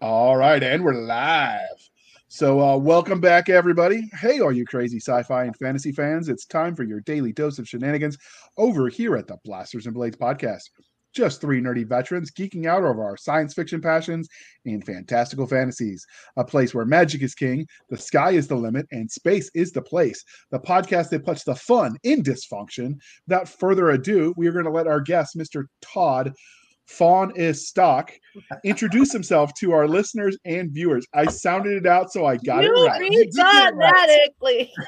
All right, and we're live. So, uh, welcome back, everybody. Hey, all you crazy sci fi and fantasy fans. It's time for your daily dose of shenanigans over here at the Blasters and Blades podcast. Just three nerdy veterans geeking out over our science fiction passions and fantastical fantasies. A place where magic is king, the sky is the limit, and space is the place. The podcast that puts the fun in dysfunction. Without further ado, we are going to let our guest, Mr. Todd Fawn is stock. Introduce himself to our listeners and viewers. I sounded it out, so I got you it right. read automatically.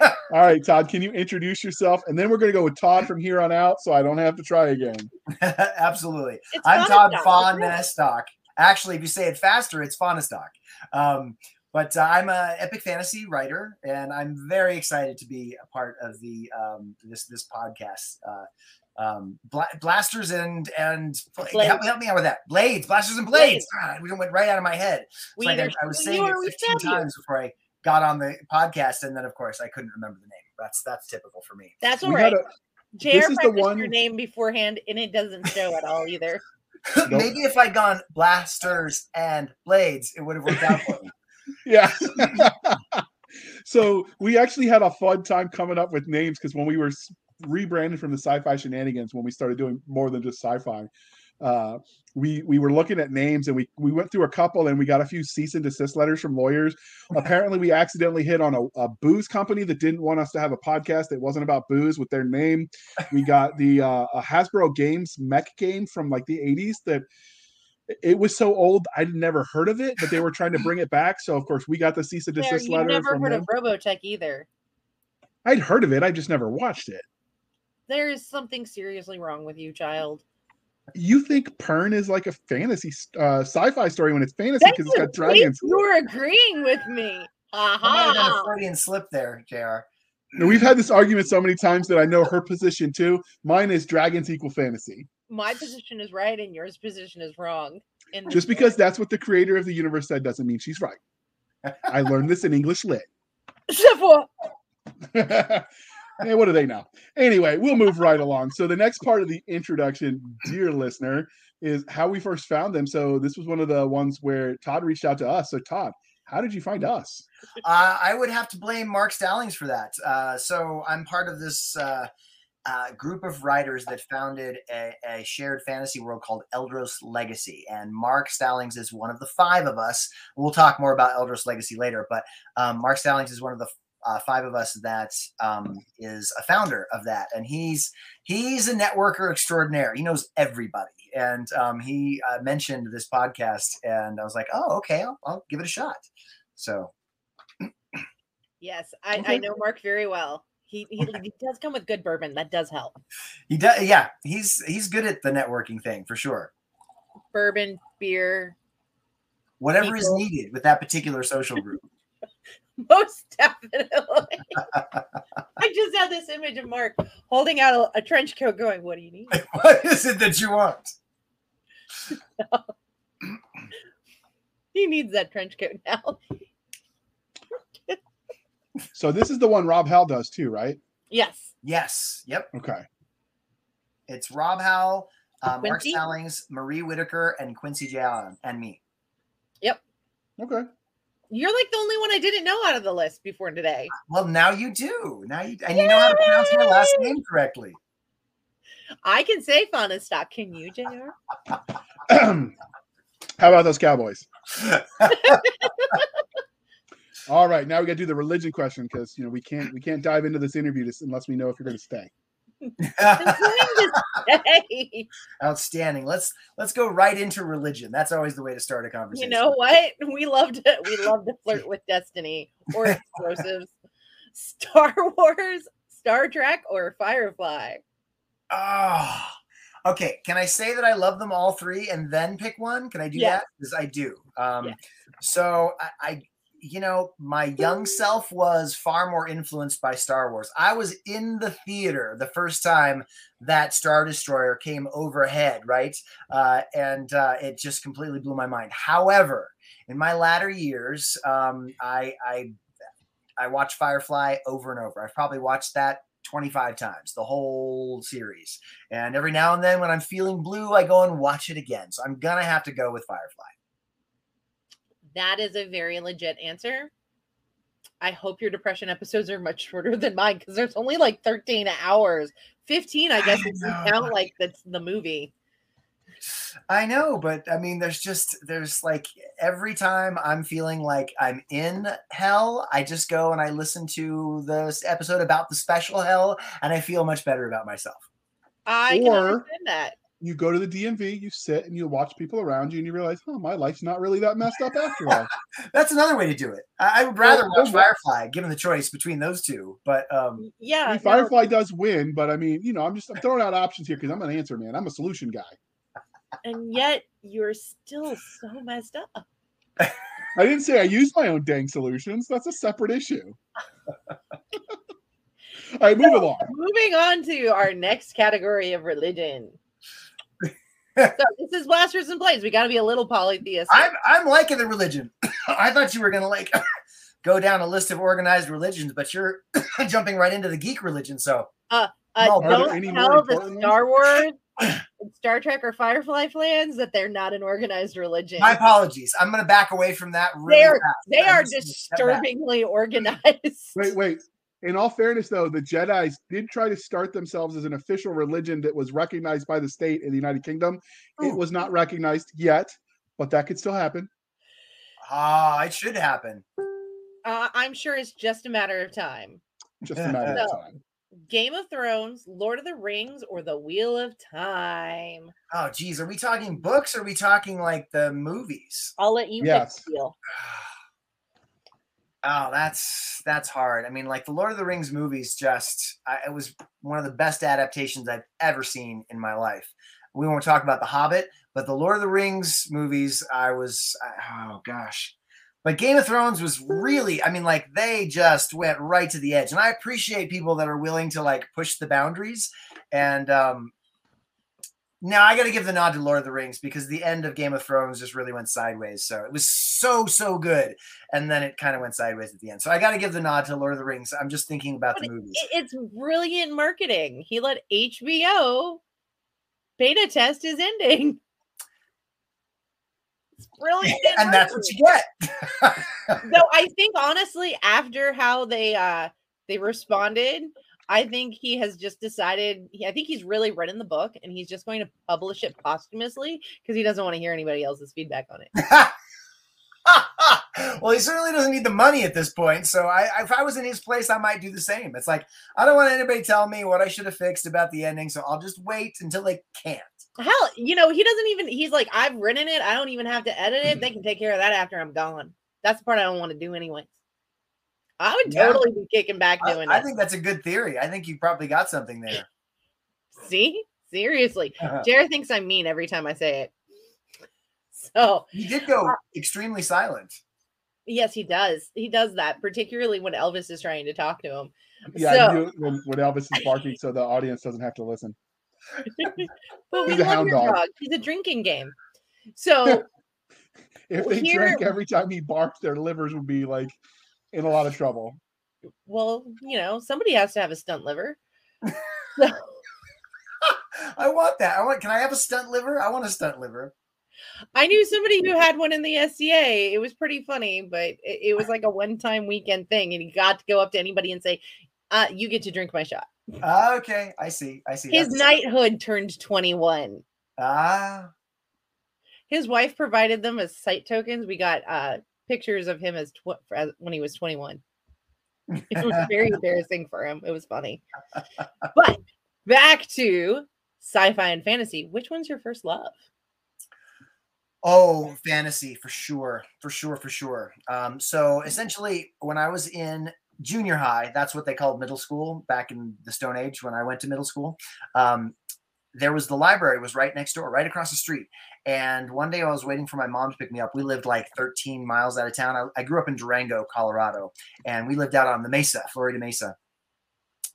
All right, Todd, can you introduce yourself? And then we're going to go with Todd from here on out, so I don't have to try again. Absolutely. It's I'm Todd Fahnestock, isn't it? Fahnestock. Actually, if you say it faster, it's Fahnestock. Um, but uh, I'm an epic fantasy writer, and I'm very excited to be a part of the um, this this podcast. Uh, um, bla- blasters and and Blades. help, help me out with that. Blades, blasters and blades. God, we went right out of my head. It's We like I, I was saying it or 15 stab you. times before I got on the podcast, and then of course I couldn't remember the name. That's that's typical for me. That's all We right. gotta- JR this is the one- your name beforehand, and it doesn't show at all either. Maybe if I'd gone blasters and blades, it would have worked out for me. Yeah. so we actually had a fun time coming up with names because when we were s- rebranded from the sci-fi shenanigans, when we started doing more than just sci-fi, uh, we we were looking at names and we we went through a couple and we got a few cease and desist letters from lawyers. Apparently, we accidentally hit on a, a booze company that didn't want us to have a podcast that wasn't about booze with their name. We got the uh, a Hasbro Games mech game from like the '80s that it was so old I'd never heard of it, but they were trying to bring it back. So of course we got the cease and desist you've letter never heard them. of Robotech either. I'd heard of it, I just never watched it. There is something seriously wrong with you, child. You think Pern is like a fantasy uh, sci-fi story when it's fantasy because it's got dragons. You're agreeing with me. I might have done a Aha. Freudian slip there, Jr. Now, We've had this argument so many times that I know her position too. Mine is dragons equal fantasy. My position is right, and yours position is wrong. And Just because that's what the creator of the universe said doesn't mean she's right. I learned this in English lit. Hey, what do they know? Anyway, we'll move right along. So the next part of the introduction, dear listener, is how we first found them. So this was one of the ones where Todd reached out to us. So Todd, how did you find us? Uh, I would have to blame Mark Stallings for that. Uh, so I'm part of this uh, uh, group of writers that founded a, a shared fantasy world called Eldros Legacy, and Mark Stallings is one of the five of us. We'll talk more about Eldros Legacy later, but um, Mark Stallings is one of the uh, five of us that um, is a founder of that, and he's he's a networker extraordinaire. He knows everybody, and um, he uh, mentioned this podcast, and I was like, oh, okay, I'll, I'll give it a shot. So Yes, I, I know Mark very well. He, he he does come with good bourbon. That does help. He does, yeah. He's he's good at the networking thing for sure. Bourbon, beer, Whatever is needed with that particular social group. most definitely. I just had this image of Mark holding out a, a trench coat, going, "What do you need?" what is it that you want? He needs that trench coat now. So this is the one Rob Howell does too, right? Yes. Yes. Yep. Okay. It's Rob Howell, uh, Mark Stallings, Marie Whitaker, and Quincy J. Allen, and me. Yep. Okay. You're like the only one I didn't know out of the list before today. Well, now you do. Now you and you know how to pronounce my last name correctly. I can say Fauna Stock. Can you, JR? how about those Cowboys? All right, now we got to do the religion question because you know we can't we can't dive into this interview just unless we know if you're going to stay. Outstanding. Let's let's go right into religion. That's always the way to start a conversation. you know what? We love to we love to flirt with destiny or explosives. Star Wars, Star Trek, or Firefly. Oh, okay. Can I say that I love them all three and then pick one? Can I do Yes. that? Because I do. Um, Yes. So I, I, you know, my young self was far more influenced by Star Wars. I was in the theater the first time that Star Destroyer came overhead, right? Uh, and uh, it just completely blew my mind. However, in my latter years, um, I, I, I watched Firefly over and over. I've probably watched that 25 times, the whole series. And every now and then when I'm feeling blue, I go and watch it again. So I'm going to have to go with Firefly. That is a very legit answer. I hope your depression episodes are much shorter than mine because there's only like 13 hours. 15, I guess, I if you count like that's the movie. I know, but I mean, there's just there's like every time I'm feeling like I'm in hell, I just go and I listen to this episode about the special hell, and I feel much better about myself. I can Or- understand that. You go to the DMV, you sit and you watch people around you, and you realize, oh, my life's not really that messed up after all. That's another way to do it. I, I would rather Well, watch well, Firefly, given the choice between those two. But um, Yeah. I mean, no, Firefly does win, but I mean, you know, I'm just I'm throwing out options here because I'm an answer man. I'm a solution guy. and yet you're still so messed up. I didn't say I use my own dang solutions. That's a separate issue. All right, move along. Moving on to our next category of religion. So this is blasters and blades. We got to be a little polytheistic. I'm I'm liking the religion. I thought you were gonna like go down a list of organized religions, but you're jumping right into the geek religion. So Uh, Are there don't any tell the? Star Wars, Star Trek, or Firefly fans that they're not an organized religion. my apologies. I'm gonna back away from that. Really They're- fast. They I'm are just gonna step back. disturbingly organized. Wait, wait. In all fairness, though, the Jedi's did try to start themselves as an official religion that was recognized by the state in the United Kingdom. It was not recognized yet, but that could still happen. Ah, it should happen. Uh, I'm sure it's just a matter of time. Just a matter of time. Game of Thrones, Lord of the Rings, or The Wheel of Time. Oh, geez, are we talking books? Or are we talking like the movies? I'll let you Yes. pick the wheel. Oh, that's that's hard. I mean, like the Lord of the Rings movies, just I, it was one of the best adaptations I've ever seen in my life. We won't talk about the Hobbit, but the Lord of the Rings movies, I was oh gosh. But Game of Thrones was really, I mean, like they just went right to the edge, and I appreciate people that are willing to like push the boundaries. And um, now I got to give the nod to Lord of the Rings because the end of Game of Thrones just really went sideways. So it was so so good and then it kind of went sideways at the end. So I got to give the nod to Lord of the Rings. I'm just thinking about the movies. It's brilliant marketing. He let HBO beta test his ending. It's brilliant. and that's what you get. Though I think honestly, after how they uh they responded, I think he has just decided. He, I think he's really written the book, and he's just going to publish it posthumously because he doesn't want to hear anybody else's feedback on it. well, he certainly doesn't need the money at this point. So I, if I was in his place, I might do the same. It's like I don't want anybody tell me what I should have fixed about the ending, so I'll just wait until they can't. Hell, you know, he doesn't even. He's like, I've written it. I don't even have to edit it. They can take care of that after I'm gone. That's the part I don't want to do anyways. I would Yeah. totally be kicking back I, doing I it. think that's a good theory. I think you probably got something there. See, seriously, uh-huh. Jared thinks I'm mean every time I say it. So He did go uh, extremely silent. yes, he does. He does that, particularly when Elvis is trying to talk to him. Yeah, So- I do when, when Elvis is barking, so the audience doesn't have to listen. But we He's a love hound your dog. dog. He's a drinking game. So If they Here- drank every time he barked, their livers would be like in a lot of trouble. well, you know, somebody has to have a stunt liver. So I want that. I want. Can I have a stunt liver? I want a stunt liver. I knew somebody who had one in the SCA. It was pretty funny, but it, it was like a one-time weekend thing, and he got to go up to anybody and say, uh, "You get to drink my shot." Okay, I see. I see. His That's- knighthood turned twenty-one. Ah, His wife provided them as site tokens. We got uh, pictures of him as, tw- as when he was twenty-one. It was very embarrassing for him. It was funny. But back to sci-fi and fantasy. Which one's your first love? Oh, fantasy for sure, for sure, for sure. Um, so essentially, when I was in junior high, that's what they called middle school back in the Stone Age. When I went to middle school, um, there was the library was right next door, right across the street. And one day I was waiting for my mom to pick me up. We lived like 13 miles out of town. I, I grew up in Durango, Colorado, and we lived out on the Mesa, Florida Mesa.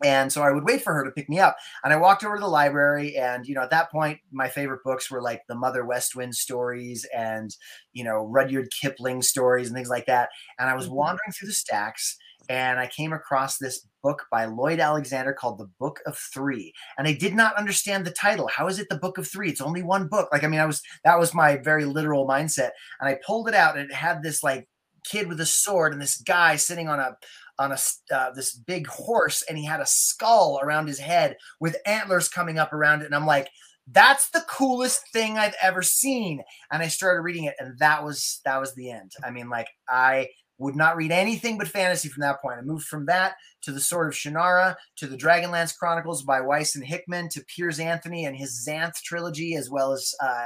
And so I would wait for her to pick me up. And I walked over to the library. And, you know, at that point, my favorite books were like the Mother West Wind stories and, you know, Rudyard Kipling stories and things like that. And I was Mhm. wandering through the stacks and I came across this book by Lloyd Alexander called The Book of Three. And I did not understand the title. How is it the Book of Three? It's only one book. Like, I mean, I was that was my very literal mindset. And I pulled it out and it had this like kid with a sword and this guy sitting on a on a uh, this big horse and he had a skull around his head with antlers coming up around it and I'm like that's the coolest thing I've ever seen and I started reading it and that was that was the end I mean like I would not read anything but fantasy from that point I moved from that to the Sword of Shannara to the Dragonlance Chronicles by Weis and Hickman to Piers Anthony and his Xanth trilogy as well as uh,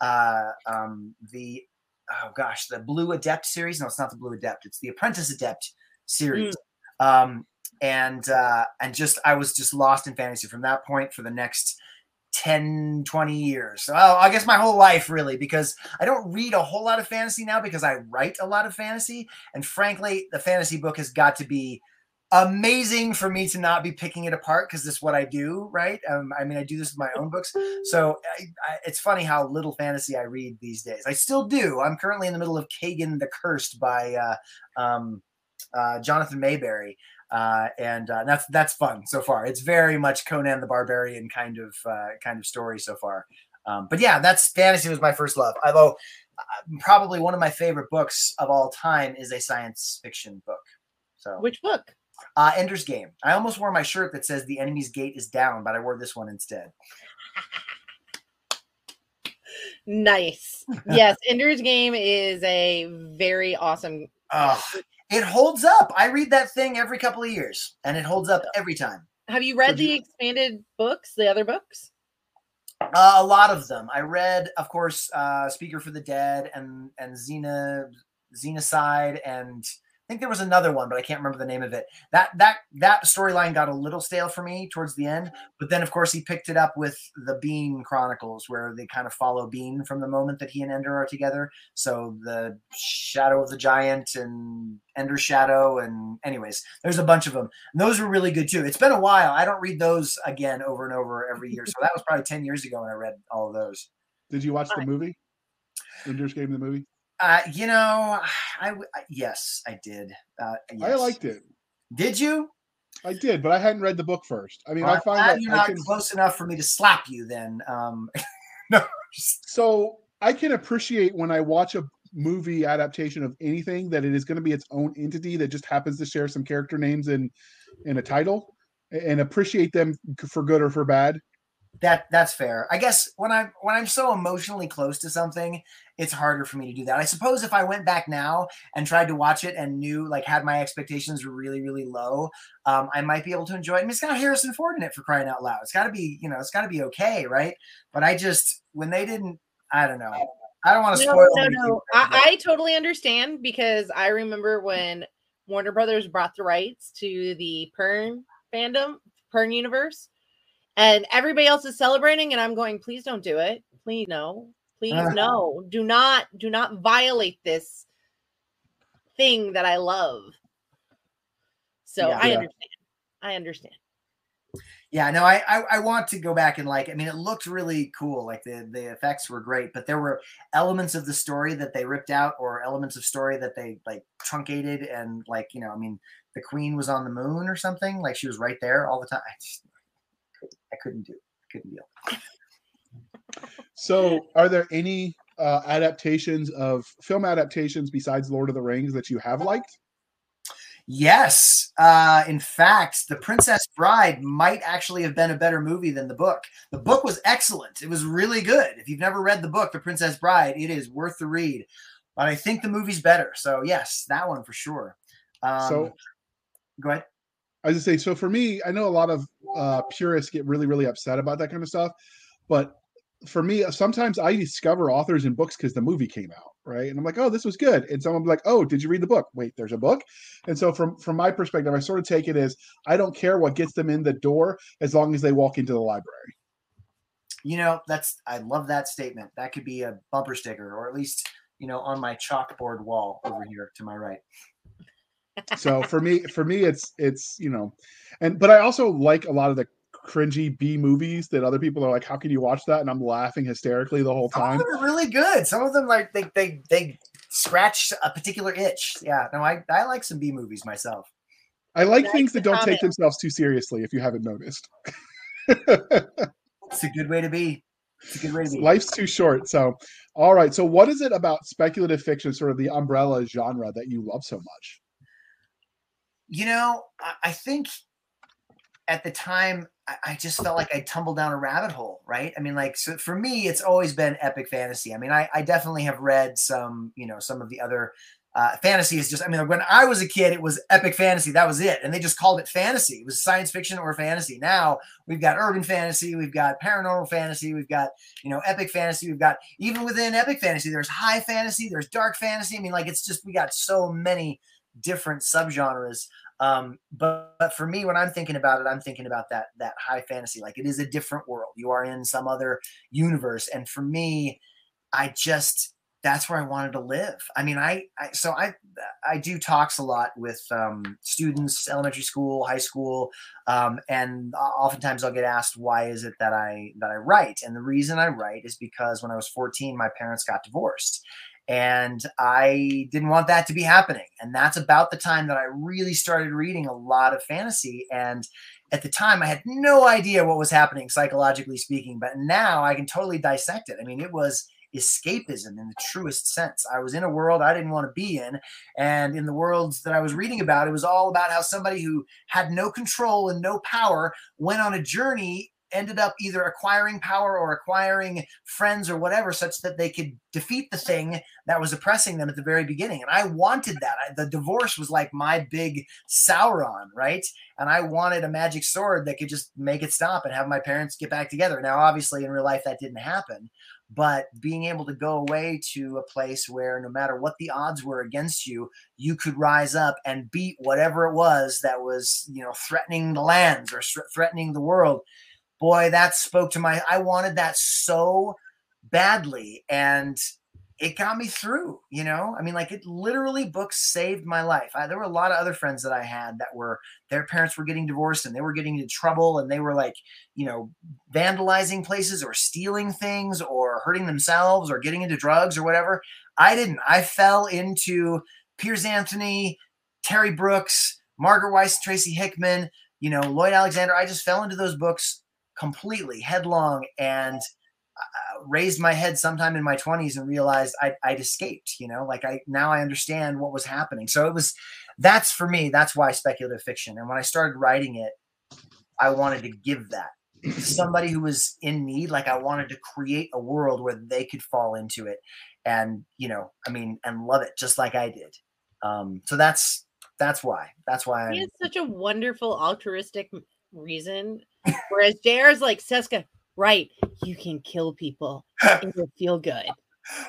uh, um, the oh gosh the Blue Adept series no it's not the Blue Adept it's the Apprentice Adept series. Mm. Um, and uh, and just I was just lost in fantasy from that point for the next 10 20 years. So i guess my whole life really because i don't read a whole lot of fantasy now because i write a lot of fantasy. And frankly the fantasy book has got to be amazing for me to not be picking it apart because this is what i do right? Um, i mean i do this with my own books. So I, I, it's funny how little fantasy i read these days. I still do. I'm currently in the middle of kagan the cursed by uh, um, uh, Jonathan Maberry, uh, and uh, that's that's fun so far. It's very much Conan the Barbarian kind of uh, kind of story so far. Um, but yeah, that's fantasy was my first love. Although uh, probably one of my favorite books of all time is a science fiction book. So which book? Uh, Ender's Game. I almost wore my shirt that says "The enemy's gate is down," but I wore this one instead. nice. Yes, Ender's Game is a very awesome. Oh, it holds up. I read that thing every couple of years, and it holds up every time. Have you read the you... expanded books, the other books? Uh, a lot of them. I read, of course, uh, Speaker for the Dead and and Xena, Xenocide, and think there was another one, but I can't remember the name of it. That that that storyline got a little stale for me towards the end, but then of course he picked it up with the Bean Chronicles, where they kind of follow Bean from the moment that he and Ender are together. So the Shadow of the Giant and Ender Shadow, and anyways, there's a bunch of them. And those were really good too. It's been a while. I don't read those again over and over every year, so that was probably ten years ago when I read all of those. Did you watch the movie? Ender's Game, the movie? Uh, you know, I yes, I did. Uh, yes. I liked it. Did you? I did, but I hadn't read the book first. I mean, well, I find that you're not can, close enough for me to slap you. Then, um, no. So I can appreciate when I watch a movie adaptation of anything that it is going to be its own entity that just happens to share some character names in in a title, and appreciate them for good or for bad. That that's fair. I guess when I'm when I'm so emotionally close to something, it's harder for me to do that. I suppose if I went back now and tried to watch it and knew like had my expectations really really low, um, I might be able to enjoy it. I mean, it's got Harrison Ford in it for crying out loud. It's got to be you know it's got to be okay, right? But I just when they didn't, I don't know. I don't want to no, spoil. No, no, I, I totally understand because I remember when Warner Brothers brought the rights to the Pern fandom, Pern universe and everybody else is celebrating and i'm going please don't do it. Please no. Please uh-huh. no. Do not do not violate this thing that i love. So yeah, i yeah. understand. I understand. Yeah no I, I, I want to go back and like i mean it looked really cool like the the effects were great but there were elements of the story that they ripped out or elements of story that they like truncated and like you know i mean the queen was on the moon or something like she was right there all the time just, I couldn't do. I couldn't deal. So, are there any uh, adaptations of film adaptations besides Lord of the Rings that you have liked? Yes. Uh, in fact, The Princess Bride might actually have been a better movie than the book. The book was excellent. It was really good. If you've never read the book, The Princess Bride, it is worth the read. But I think the movie's better. So, yes, that one for sure. Um, so, go ahead. I was say, so for me, I know a lot of uh, purists get really, really upset about that kind of stuff, but for me, sometimes I discover authors and books because the movie came out, right? And I'm like, oh, this was good. And someone like, oh, did you read the book? Wait, there's a book. And so from from my perspective, I sort of take it as I don't care what gets them in the door as long as they walk into the library. You know, that's I love that statement. That could be a bumper sticker, or at least you know on my chalkboard wall over here to my right so for me for me it's it's you know and but i also like a lot of the cringy b movies that other people are like how can you watch that and i'm laughing hysterically the whole time some of them are really good some of them like they they they scratch a particular itch yeah no i i like some b movies myself I like Like things that don't take themselves too seriously. If you haven't noticed, It's a good way to be. It's a good way to be. life's too short. So, all right. So, what is it about speculative fiction, sort of the umbrella genre, that you love so much? You know, I, I think at the time I, just felt like I tumbled down a rabbit hole, right? I mean, like so for me, it's always been epic fantasy. I mean, I, I definitely have read some, you know, some of the other uh, fantasy is just. I mean, when I was a kid, it was epic fantasy. That was it, and they just called it fantasy. It was science fiction or fantasy. Now we've got urban fantasy, we've got paranormal fantasy, we've got you know epic fantasy. We've got even within epic fantasy, there's high fantasy, there's dark fantasy. I mean, like it's just we got so many different subgenres um, but, but for me, when I'm thinking about it, I'm thinking about that that high fantasy. Like it is a different world. You are in some other universe, and for me, I just that's where I wanted to live. I mean, I, I so I I do talks a lot with um, students, elementary school, high school, um, and oftentimes I'll get asked why is it that I that I write, and the reason I write is because when I was 14, my parents got divorced, and I didn't want that to be happening. And that's about the time that I really started reading a lot of fantasy. And at the time, I had no idea what was happening psychologically speaking, but now I can totally dissect it. I mean, it was escapism in the truest sense. I was in a world I didn't want to be in. And in the worlds that I was reading about, it was all about how somebody who had no control and no power went on a journey ended up either acquiring power or acquiring friends or whatever such that they could defeat the thing that was oppressing them at the very beginning. And i wanted that. I, the divorce was like my big sauron right? And i wanted a magic sword that could just make it stop and have my parents get back together. Now obviously in real life that didn't happen. But being able to go away to a place where no matter what the odds were against you you could rise up and beat whatever it was that was you know threatening the lands or threatening the world boy, that spoke to my. I wanted that so badly, and it got me through. You know, I mean, like it literally books saved my life. I, there were a lot of other friends that I had that were their parents were getting divorced and they were getting into trouble and they were like, you know, vandalizing places or stealing things or hurting themselves or getting into drugs or whatever. I didn't. I fell into Piers Anthony, Terry Brooks, Margaret Weis, Tracy Hickman. You know, Lloyd Alexander. I just fell into those books completely headlong and uh, raised my head sometime in my 20s and realized I'd, I'd, escaped you know like i now i understand what was happening. So it was that's for me that's why speculative fiction and when i started writing it i wanted to give that to somebody who was in need like i wanted to create a world where they could fall into it and you know i mean and love it just like i did. Um so that's that's why that's why has such a wonderful altruistic reason Whereas JR's like, Seska, right, you can kill people and you'll feel good.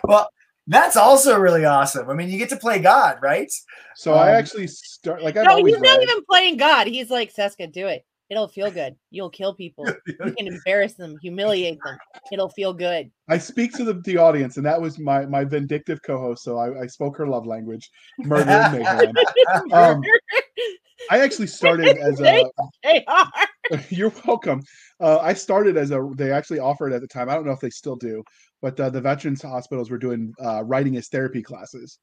Well, that's also really awesome. I mean, you get to play God, right? So um, I actually start like I No, he's not read. even playing God. He's like, Seska, do it. It'll feel good. You'll kill people. You can embarrass them, humiliate them. It'll feel good. I speak to the, the audience, and that was my my vindictive co-host. So I, I spoke her love language, murder and mayhem. um, I actually started as a. They are. You're welcome. Uh, I started as a. They actually offered at the time. I don't know if they still do, but uh, the veterans hospitals were doing uh, writing as therapy classes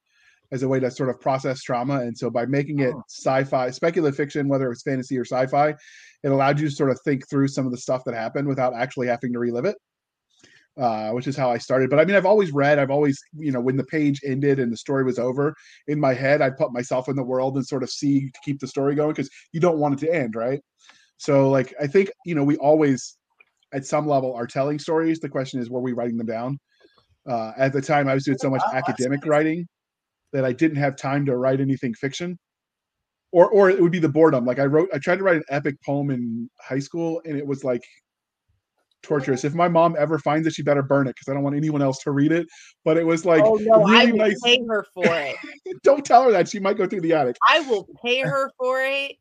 as a way to sort of process trauma. And so by making it sci-fi, speculative fiction, whether it was fantasy or sci-fi, it allowed you to sort of think through some of the stuff that happened without actually having to relive it. Uh, which is how I started. But I mean, I've always read. I've always, you know, when the page ended and the story was over, in my head, I'd put myself in the world and sort of see to keep the story going because you don't want it to end, right? So, like, I think you know, we always, at some level, are telling stories. The question is, were we writing them down? Uh, at the time, I was doing so much academic writing that I didn't have time to write anything fiction. Or, or it would be the boredom. Like I wrote, I tried to write an epic poem in high school, and it was like torturous. If my mom ever finds it, she better burn it because I don't want anyone else to read it. But it was like oh, no, really I will nice. pay her for it. don't tell her that she might go through the attic. I will pay her for it.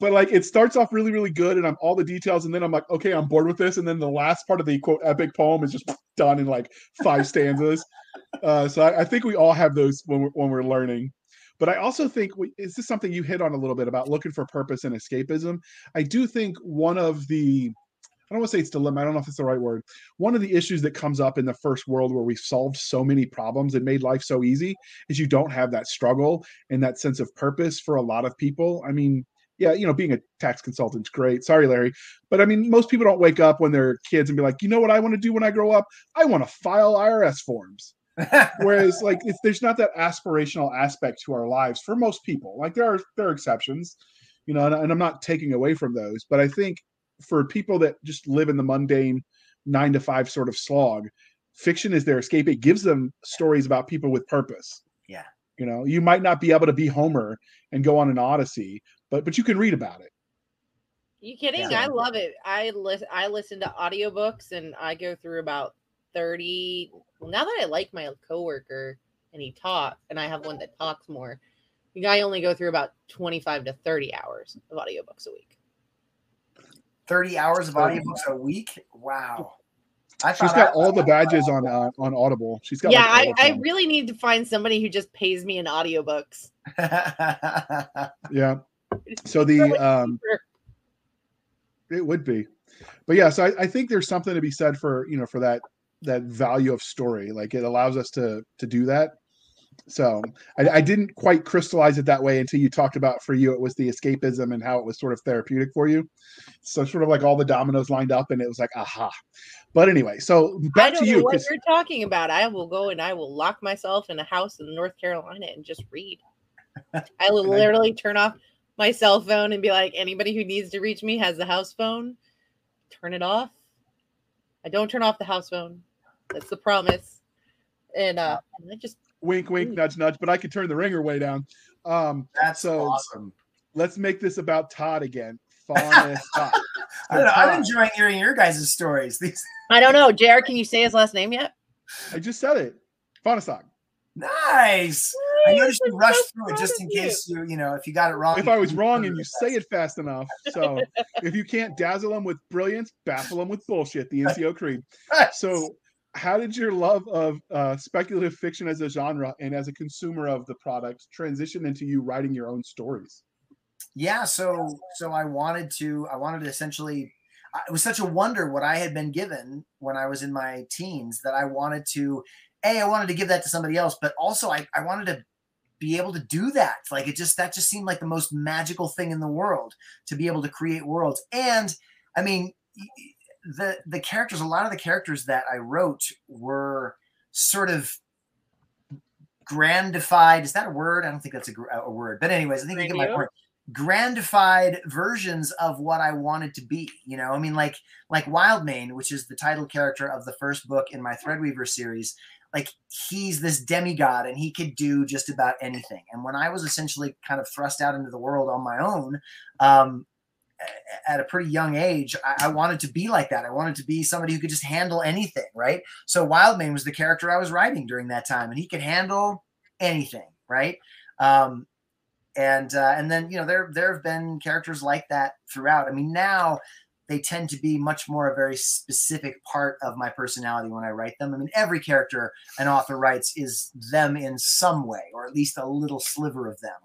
But like it starts off really, really good, and I'm all the details, and then I'm like, okay, I'm bored with this, and then the last part of the quote epic poem is just done in like five stanzas. Uh, so I, I, think we all have those when we're, when we're learning. But I also think we, is this something you hit on a little bit about looking for purpose and escapism? I do think one of the I don't want to say it's dilemma. I don't know if it's the right word. One of the issues that comes up in the first world where we've solved so many problems and made life so easy is you don't have that struggle and that sense of purpose for a lot of people. I mean, yeah, you know, being a tax consultant's great. Sorry, Larry. But I mean, most people don't wake up when they're kids and be like, you know what I want to do when I grow up? I want to file IRS forms. Whereas, like, if there's not that aspirational aspect to our lives for most people, like there are there are exceptions, you know, and, and I'm not taking away from those, but I think for people that just live in the mundane nine to five sort of slog, fiction is their escape. It gives them stories about people with purpose. Yeah. You know, you might not be able to be Homer and go on an Odyssey, but but you can read about it. You kidding? Yeah. I love it. I listen I listen to audiobooks and I go through about 30 well, now that I like my coworker and he talks and I have one that talks more. I only go through about 25 to 30 hours of audiobooks a week. 30 hours of audiobooks a week. Wow. I She's thought got I- all the badges on uh, on Audible. She's got yeah, like, I, I really need to find somebody who just pays me in audiobooks. yeah. So the um it would be, but yeah. So I, I think there's something to be said for you know for that that value of story. Like it allows us to to do that. So I, I didn't quite crystallize it that way until you talked about for you it was the escapism and how it was sort of therapeutic for you. So sort of like all the dominoes lined up and it was like aha. But anyway, so I back don't to know you. what you're talking about. I will go and I will lock myself in a house in North Carolina and just read. I will literally turn off my cell phone and be like, anybody who needs to reach me has the house phone. Turn it off. I don't turn off the house phone. That's the promise. And uh and I just wink, wink, nudge, nudge. But I could turn the ringer way down. Um, That's So- awesome. let's make this about Todd again. Fauna Todd. I don't know, I'm enjoying hearing your guys' stories. These I don't know. Jared, can you say his last name yet? I just said it. Faunasog. nice. I noticed you rushed so through it just in case you, you know, if you got it wrong. If I was wrong and you fast. say it fast enough, so if you can't dazzle them with brilliance, baffle them with bullshit. The NCO Creed. So, how did your love of uh, speculative fiction as a genre and as a consumer of the product transition into you writing your own stories? yeah so so i wanted to i wanted to essentially it was such a wonder what i had been given when i was in my teens that i wanted to a i wanted to give that to somebody else but also i, I wanted to be able to do that like it just that just seemed like the most magical thing in the world to be able to create worlds and i mean the the characters a lot of the characters that i wrote were sort of grandified is that a word i don't think that's a, a word but anyways i think you get my point grandified versions of what I wanted to be. You know, I mean, like like Wildmane, which is the title character of the first book in my Threadweaver series. Like he's this demigod and he could do just about anything. And when I was essentially kind of thrust out into the world on my own, um, at a pretty young age, I, I wanted to be like that. I wanted to be somebody who could just handle anything, right? So Wildmane was the character I was writing during that time, and he could handle anything, right? Um, and uh, and then you know there there have been characters like that throughout. I mean now they tend to be much more a very specific part of my personality when I write them. I mean every character an author writes is them in some way, or at least a little sliver of them.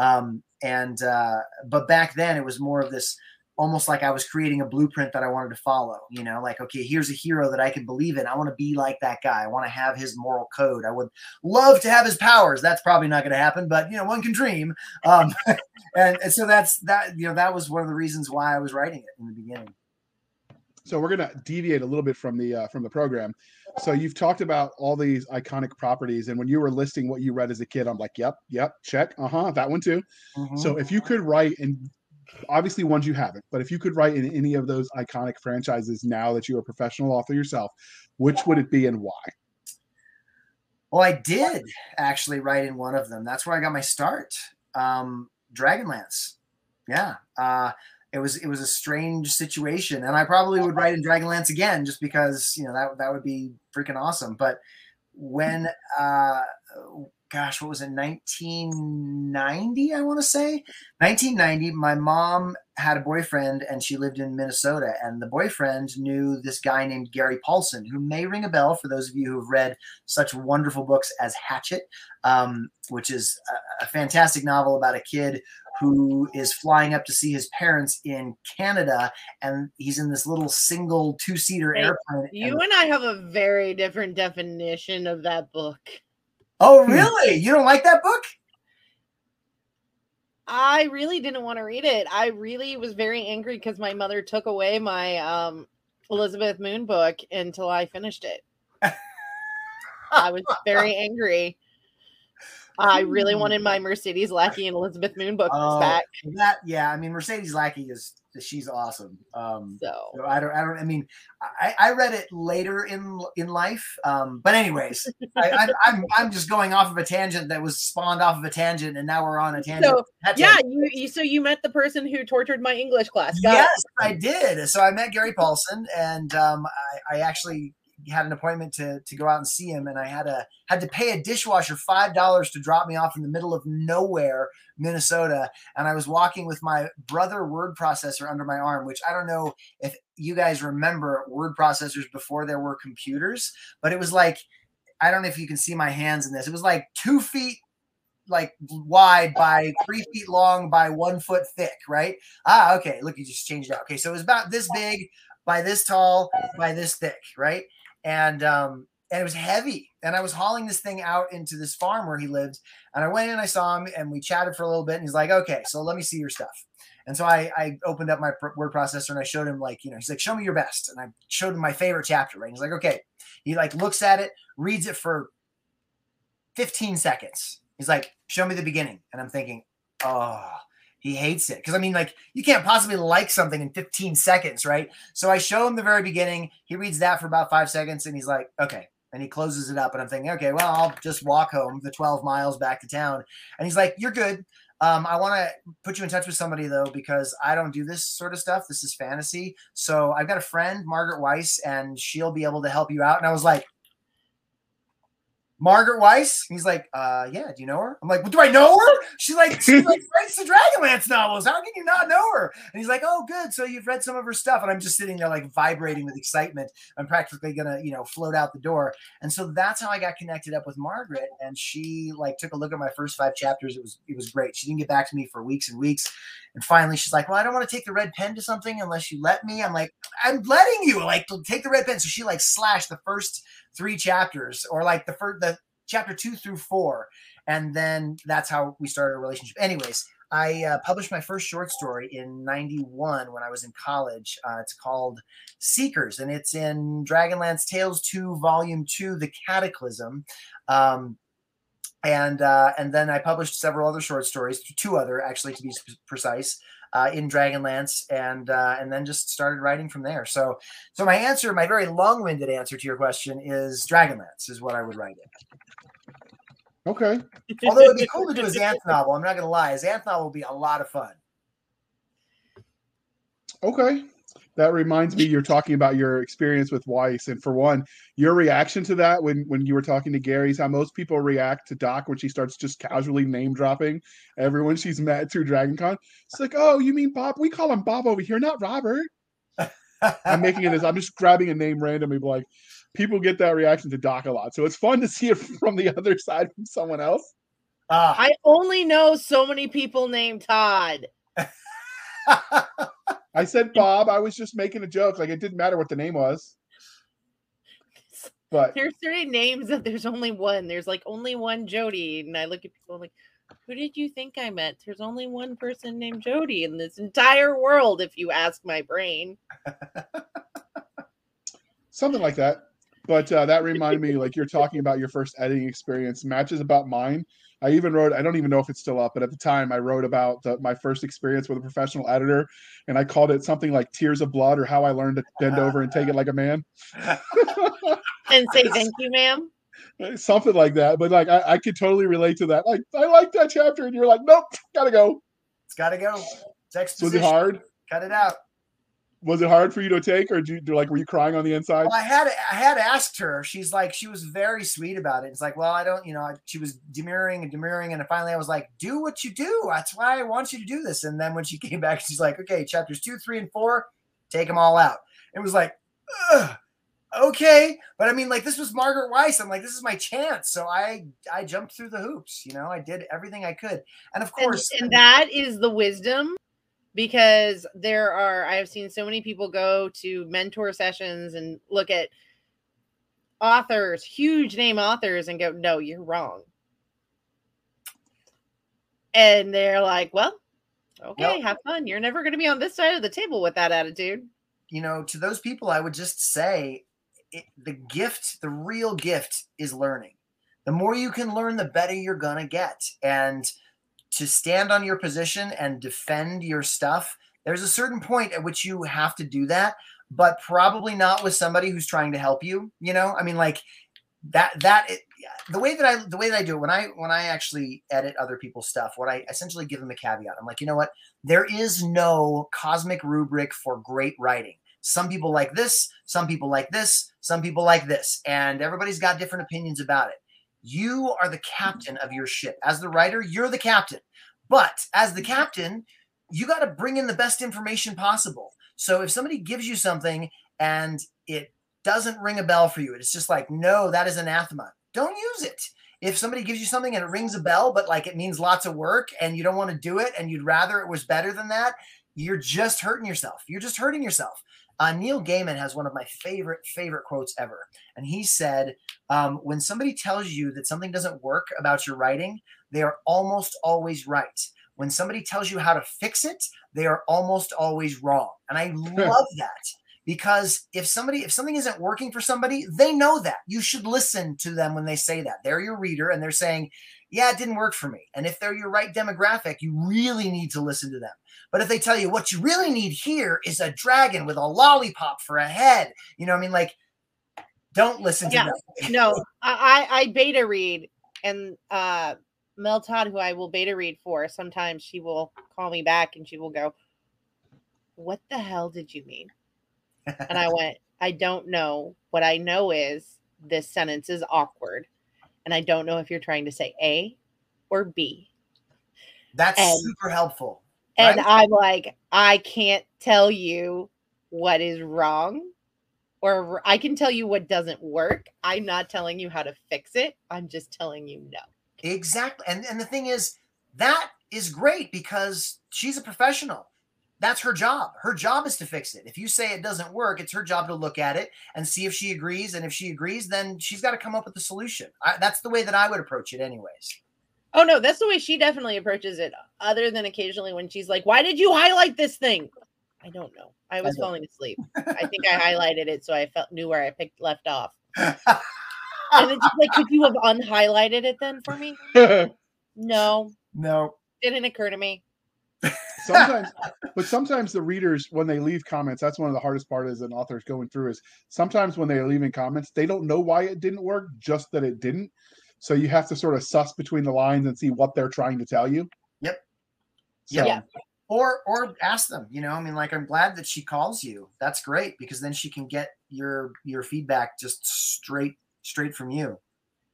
Um, and uh, but back then it was more of this almost like I was creating a blueprint that I wanted to follow. You know, like okay, here's a hero that I can believe in. I want to be like that guy. I want to have his moral code. I would love to have his powers. That's probably not going to happen, but you know, one can dream. Um, and, and so that's that. You know, that was one of the reasons why I was writing it in the beginning. So we're gonna deviate a little bit from the uh, from the program. So you've talked about all these iconic properties, and when you were listing what you read as a kid, I'm like, yep, yep, check, uh huh, that one too. So if you could write, and obviously ones you haven't, but if you could write in any of those iconic franchises now that you're a professional author yourself, which would it be and why? Well, I did actually write in one of them. That's where I got my start. Um, Dragonlance. Yeah. Uh, it was it was a strange situation, and I probably would write in Dragonlance again just because you know that that would be freaking awesome. But when uh, gosh, what was it, 1990? I want to say 1990. My mom had a boyfriend, and she lived in Minnesota, and the boyfriend knew this guy named Gary Paulsen, who may ring a bell for those of you who have read such wonderful books as Hatchet, um, which is a, a fantastic novel about a kid who is flying up to see his parents in Canada, and he's in this little single two-seater Hey, airplane. You and- and I have a very different definition of that book. Oh, really? You don't like that book? I really didn't want to read it. I really was very angry because my mother took away my um, Elizabeth Moon book until I finished it. I was very angry. I really Hmm. wanted my Mercedes Lackey and Elizabeth Moon books Oh, back. That yeah, I mean Mercedes Lackey is she's awesome. Um, So so I don't I don't I mean I, I read it later in in life. Um, but anyways, I, I'm, I'm I'm just going off of a tangent that was spawned off of a tangent, and now we're on a tangent. So, That's yeah, it. you, you so you met the person who tortured my English class. Got it. Yes, I did. So I met Gary Paulsen, and um, I, I actually had an appointment to to go out and see him, and I had a had to pay a dishwasher five dollars to drop me off in the middle of nowhere, Minnesota. And I was walking with my brother word processor under my arm, which I don't know if you guys remember word processors before there were computers, but it was like I don't know if you can see my hands in this. It was like two feet like wide by three feet long by one foot thick, right? Ah, okay. Look, you just changed it out. Okay, so it was about this big by this tall by this thick, right? And um, and it was heavy. And I was hauling this thing out into this farm where he lived. And I went in, and I saw him, and we chatted for a little bit. And he's like, "Okay, so let me see your stuff." And so I, I opened up my word processor and I showed him like, you know, he's like, "Show me your best." And I showed him my favorite chapter. Right? And he's like, "Okay." He like looks at it, reads it for 15 seconds. He's like, "Show me the beginning." And I'm thinking, "Oh." He hates it because I mean, like, you can't possibly like something in 15 seconds, right? So I show him the very beginning. He reads that for about five seconds and he's like, okay. And he closes it up. And I'm thinking, okay, well, I'll just walk home the 12 miles back to town. And he's like, you're good. Um, I want to put you in touch with somebody though, because I don't do this sort of stuff. This is fantasy. So I've got a friend, Margaret Weis, and she'll be able to help you out. And I was like, Margaret Weis? He's like, uh, yeah, do you know her? I'm like, well, do I know her? She's like, she like writes the Dragonlance novels. How can you not know her? And he's like, oh, good. So you've read some of her stuff. And I'm just sitting there like vibrating with excitement. I'm practically gonna, you know, float out the door. And so that's how I got connected up with Margaret. And she like took a look at my first five chapters. It was it was great. She didn't get back to me for weeks and weeks. And finally she's like, Well, I don't want to take the red pen to something unless you let me. I'm like, I'm letting you like take the red pen. So she like slashed the first three chapters or like the first the chapter two through four and then that's how we started a relationship anyways i uh, published my first short story in 91 when i was in college uh, it's called seekers and it's in dragonlance tales 2 volume 2 the cataclysm um, and uh, and then i published several other short stories two other actually to be precise uh, in Dragonlance, and uh, and then just started writing from there. So, so my answer, my very long-winded answer to your question is Dragonlance is what I would write in. Okay. Although it'd be cool to do a Xanth novel. I'm not gonna lie, a Xanth novel would be a lot of fun. Okay. That reminds me, you're talking about your experience with Weis, and for one, your reaction to that when when you were talking to Gary's how most people react to Doc when she starts just casually name dropping everyone she's met through DragonCon. It's like, oh, you mean Bob? We call him Bob over here, not Robert. I'm making it as I'm just grabbing a name randomly, like people get that reaction to Doc a lot, so it's fun to see it from the other side from someone else. Ah, I only know so many people named Todd. I said Bob. I was just making a joke. Like it didn't matter what the name was. But There's three names that there's only one. There's like only one Jody, and I look at people like, who did you think I met? There's only one person named Jody in this entire world, if you ask my brain. something like that. But uh, that reminded me, like you're talking about your first editing experience, matches about mine. I even wrote, I don't even know if it's still up, but at the time I wrote about the, my first experience with a professional editor, and I called it something like Tears of Blood or How I Learned to Bend Over and Take It Like a Man. And say thank you, ma'am. something like that. But like I, I could totally relate to that. Like I like that chapter, and you're like, nope, gotta go. it's got to go. It's Was it hard? Cut it out. Was it hard for you to take, or do you like were you crying on the inside? Well, I had I had asked her. She's like, she was very sweet about it. It's like, well, I don't, you know, she was demurring and demurring, and finally I was like, do what you do. That's why I want you to do this. And then when she came back, she's like, okay, chapters two, three, and four, take them all out. It was like, Ugh, okay, but I mean, like this was Margaret Weis. I'm like, this is my chance. So I I jumped through the hoops. You know, I did everything I could, and of And, course, and that is the wisdom because there are, I have seen so many people go to mentor sessions and look at authors, huge name authors, and go, no, you're wrong. And they're like, well, Okay, Nope. have fun. You're never going to be on this side of the table with that attitude. you know, to those people, I would just say it, the gift, the real gift is learning. The more you can learn, the better you're going to get. And to stand on your position and defend your stuff, there's a certain point at which you have to do that, but probably not with somebody who's trying to help you. You know, I mean, like that, that, it, the way that I, the way that I do it when I, when I actually edit other people's stuff, what I essentially give them a caveat. I'm like, you know what? There is no cosmic rubric for great writing some people like this, some people like this, some people like this, and everybody's got different opinions about it. You are the captain of your ship. As the writer, you're the captain. But as the captain, you got to bring in the best information possible. So if somebody gives you something and it doesn't ring a bell for you, it's just like, no, that is anathema. Don't use it. If somebody gives you something and it rings a bell, but like it means lots of work and you don't want to do it and you'd rather it was better than that, you're just hurting yourself. You're just hurting yourself. Uh, Neil Gaiman has one of my favorite favorite quotes ever, and he said, um, "When somebody tells you that something doesn't work about your writing, they are almost always right. When somebody tells you how to fix it, they are almost always wrong." And I love that because if somebody if something isn't working for somebody, they know that. You should listen to them when they say that. They're your reader, and they're saying, "Yeah, it didn't work for me." And if they're your right demographic, you really need to listen to them. But if they tell you what you really need here is a dragon with a lollipop for a head, you know, what I mean, like, don't listen to Yeah. them. No, I, I I beta read, and uh, Mel Todd, who I will beta read for, sometimes she will call me back and she will go, "What the hell did you mean?" And I went, "I don't know. What I know is this sentence is awkward, and I don't know if you're trying to say A or B." That's And- super helpful. And I'm like, I can't tell you what is wrong, or I can tell you what doesn't work. I'm not telling you how to fix it. I'm just telling you no. Exactly. And and the thing is, that is great because she's a professional. That's her job. Her job is to fix it. If you say it doesn't work, it's her job to look at it and see if she agrees. And if she agrees, then she's got to come up with a solution. I, that's the way that I would approach it, anyways. Oh no, that's the way she definitely approaches it. Other than occasionally when she's like, "Why did you highlight this thing?" I don't know. I was don't- falling asleep. I think I highlighted it so I felt knew where I picked left off. And like, could you have unhighlighted it then for me? No, no. didn't occur to me. sometimes but sometimes the readers when they leave comments that's one of the hardest part as an author is going through is sometimes when they're leaving comments they don't know why it didn't work just that it didn't so you have to sort of suss between the lines and see what they're trying to tell you Yep. so, Yeah. or or ask them you know i mean like i'm glad that she calls you that's great because then she can get your your feedback just straight straight from you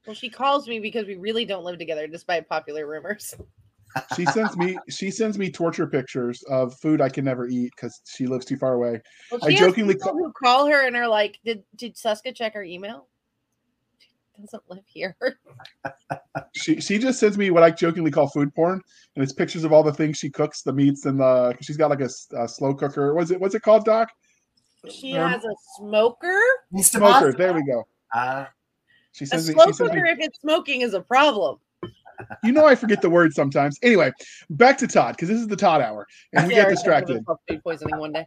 Well, she calls me because we really don't live together, despite popular rumors. She sends me she sends me torture pictures of food i can never eat because she lives too far away Well, I has jokingly people ca- who call her and are like, "Did did Suska check her email?" She doesn't live here. she she just sends me what i jokingly call food porn and it's pictures of all the things she cooks the meats and the. She's got like a slow cooker what's it what's it called doc She Um, has a smoker. smoker there we go uh, she A sends me slow she sends me cooker, if it's smoking, is a problem. You know I forget the word sometimes. Anyway, back to Todd because this is the Todd hour, and we Yeah, get distracted. Food poisoning one day.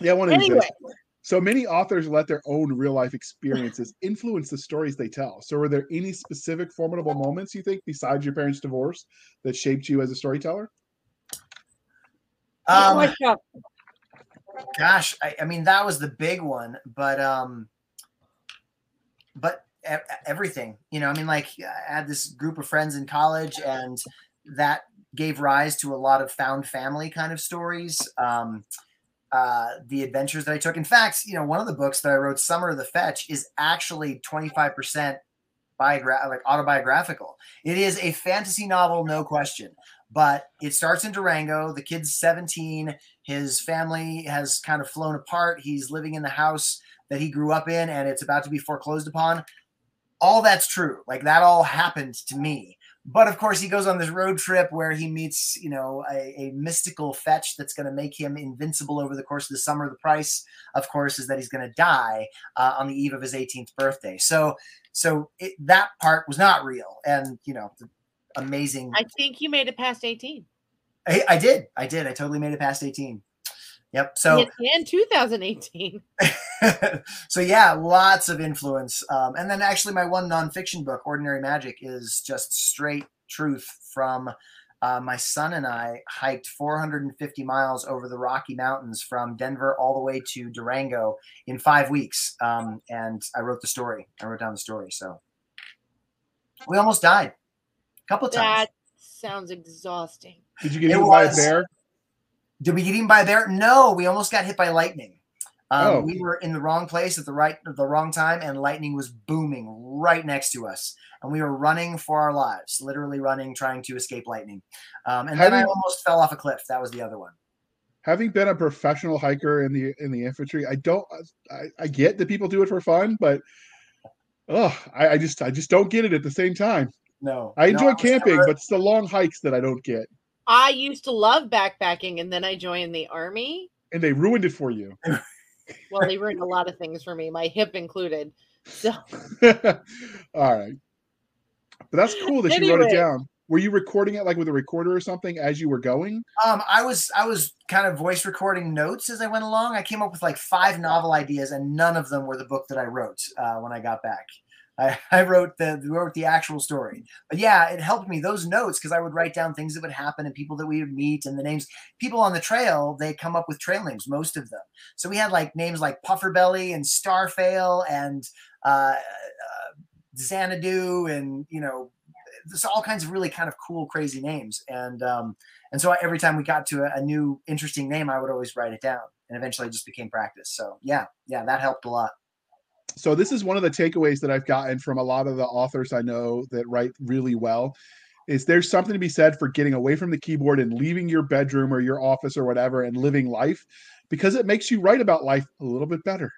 Yeah, one of these Anyway, days. So many authors let their own real life experiences influence the stories they tell. So, were there any specific formidable moments you think, besides your parents' divorce, that shaped you as a storyteller? um, gosh I, I mean that was the big one but um but everything you know i mean like i had this group of friends in college and that gave rise to a lot of found family kind of stories um uh, the adventures that I took. In fact, you know, one of the books that I wrote, Summer of the Fetch, is actually 25% biogra- like autobiographical. It is a fantasy novel, no question. But it starts in Durango. The kid's 17. His family has kind of flown apart. He's living in the house that he grew up in, and it's about to be foreclosed upon. All that's true. Like that all happened to me. But of course, he goes on this road trip where he meets, you know, a, a mystical fetch that's going to make him invincible over the course of the summer. The price, of course, is that he's going to die uh, on the eve of his 18th birthday. So, so it, that part was not real, and you know, amazing. I think you made it past 18. I, I did. I did. I totally made it past 18. Yep. So and 2018. so yeah, lots of influence. Um, and then actually, my one nonfiction book, Ordinary Magic, is just straight truth from uh, my son and I hiked 450 miles over the Rocky Mountains from Denver all the way to Durango in five weeks. Um, and I wrote the story. I wrote down the story. So we almost died a couple of times. That sounds exhausting. Did you get It eaten by a bear? Did we get eaten by bear? No, we almost got hit by lightning. Um, Oh. We were in the wrong place at the right at the wrong time, and lightning was booming right next to us, and we were running for our lives, literally running, trying to escape lightning. Um, and How then I almost fell off a cliff. That was the other one. Having been a professional hiker in the in the infantry, I don't. I, I get that people do it for fun, but oh, I, I just I just don't get it at the same time. No, I no, enjoy was camping, never- but it's the long hikes that I don't get, I used to love backpacking, and then I joined the army. and they ruined it for you. Well, they ruined a lot of things for me, my hip included. So All right, but that's cool that you wrote it down. Were you recording it like with a recorder or something as you were going? Um, I was I was kind of voice recording notes as I went along. I came up with like five novel ideas, and none of them were the book that I wrote uh, when I got back. I, I wrote the wrote the actual story, but yeah, it helped me those notes because I would write down things that would happen and people that we would meet and the names. People on the trail they come up with trail names, most of them. So we had like names like Pufferbelly and Starfail and uh, uh, Xanadu and you know there's all kinds of really kind of cool, crazy names. And um, and so every time we got to a, a new interesting name, I would always write it down, and eventually it just became practice. So yeah, yeah, that helped a lot. So this is one of the takeaways that I've gotten from a lot of the authors I know that write really well. Is there's something to be said for getting away from the keyboard and leaving your bedroom or your office or whatever and living life because it makes you write about life a little bit better.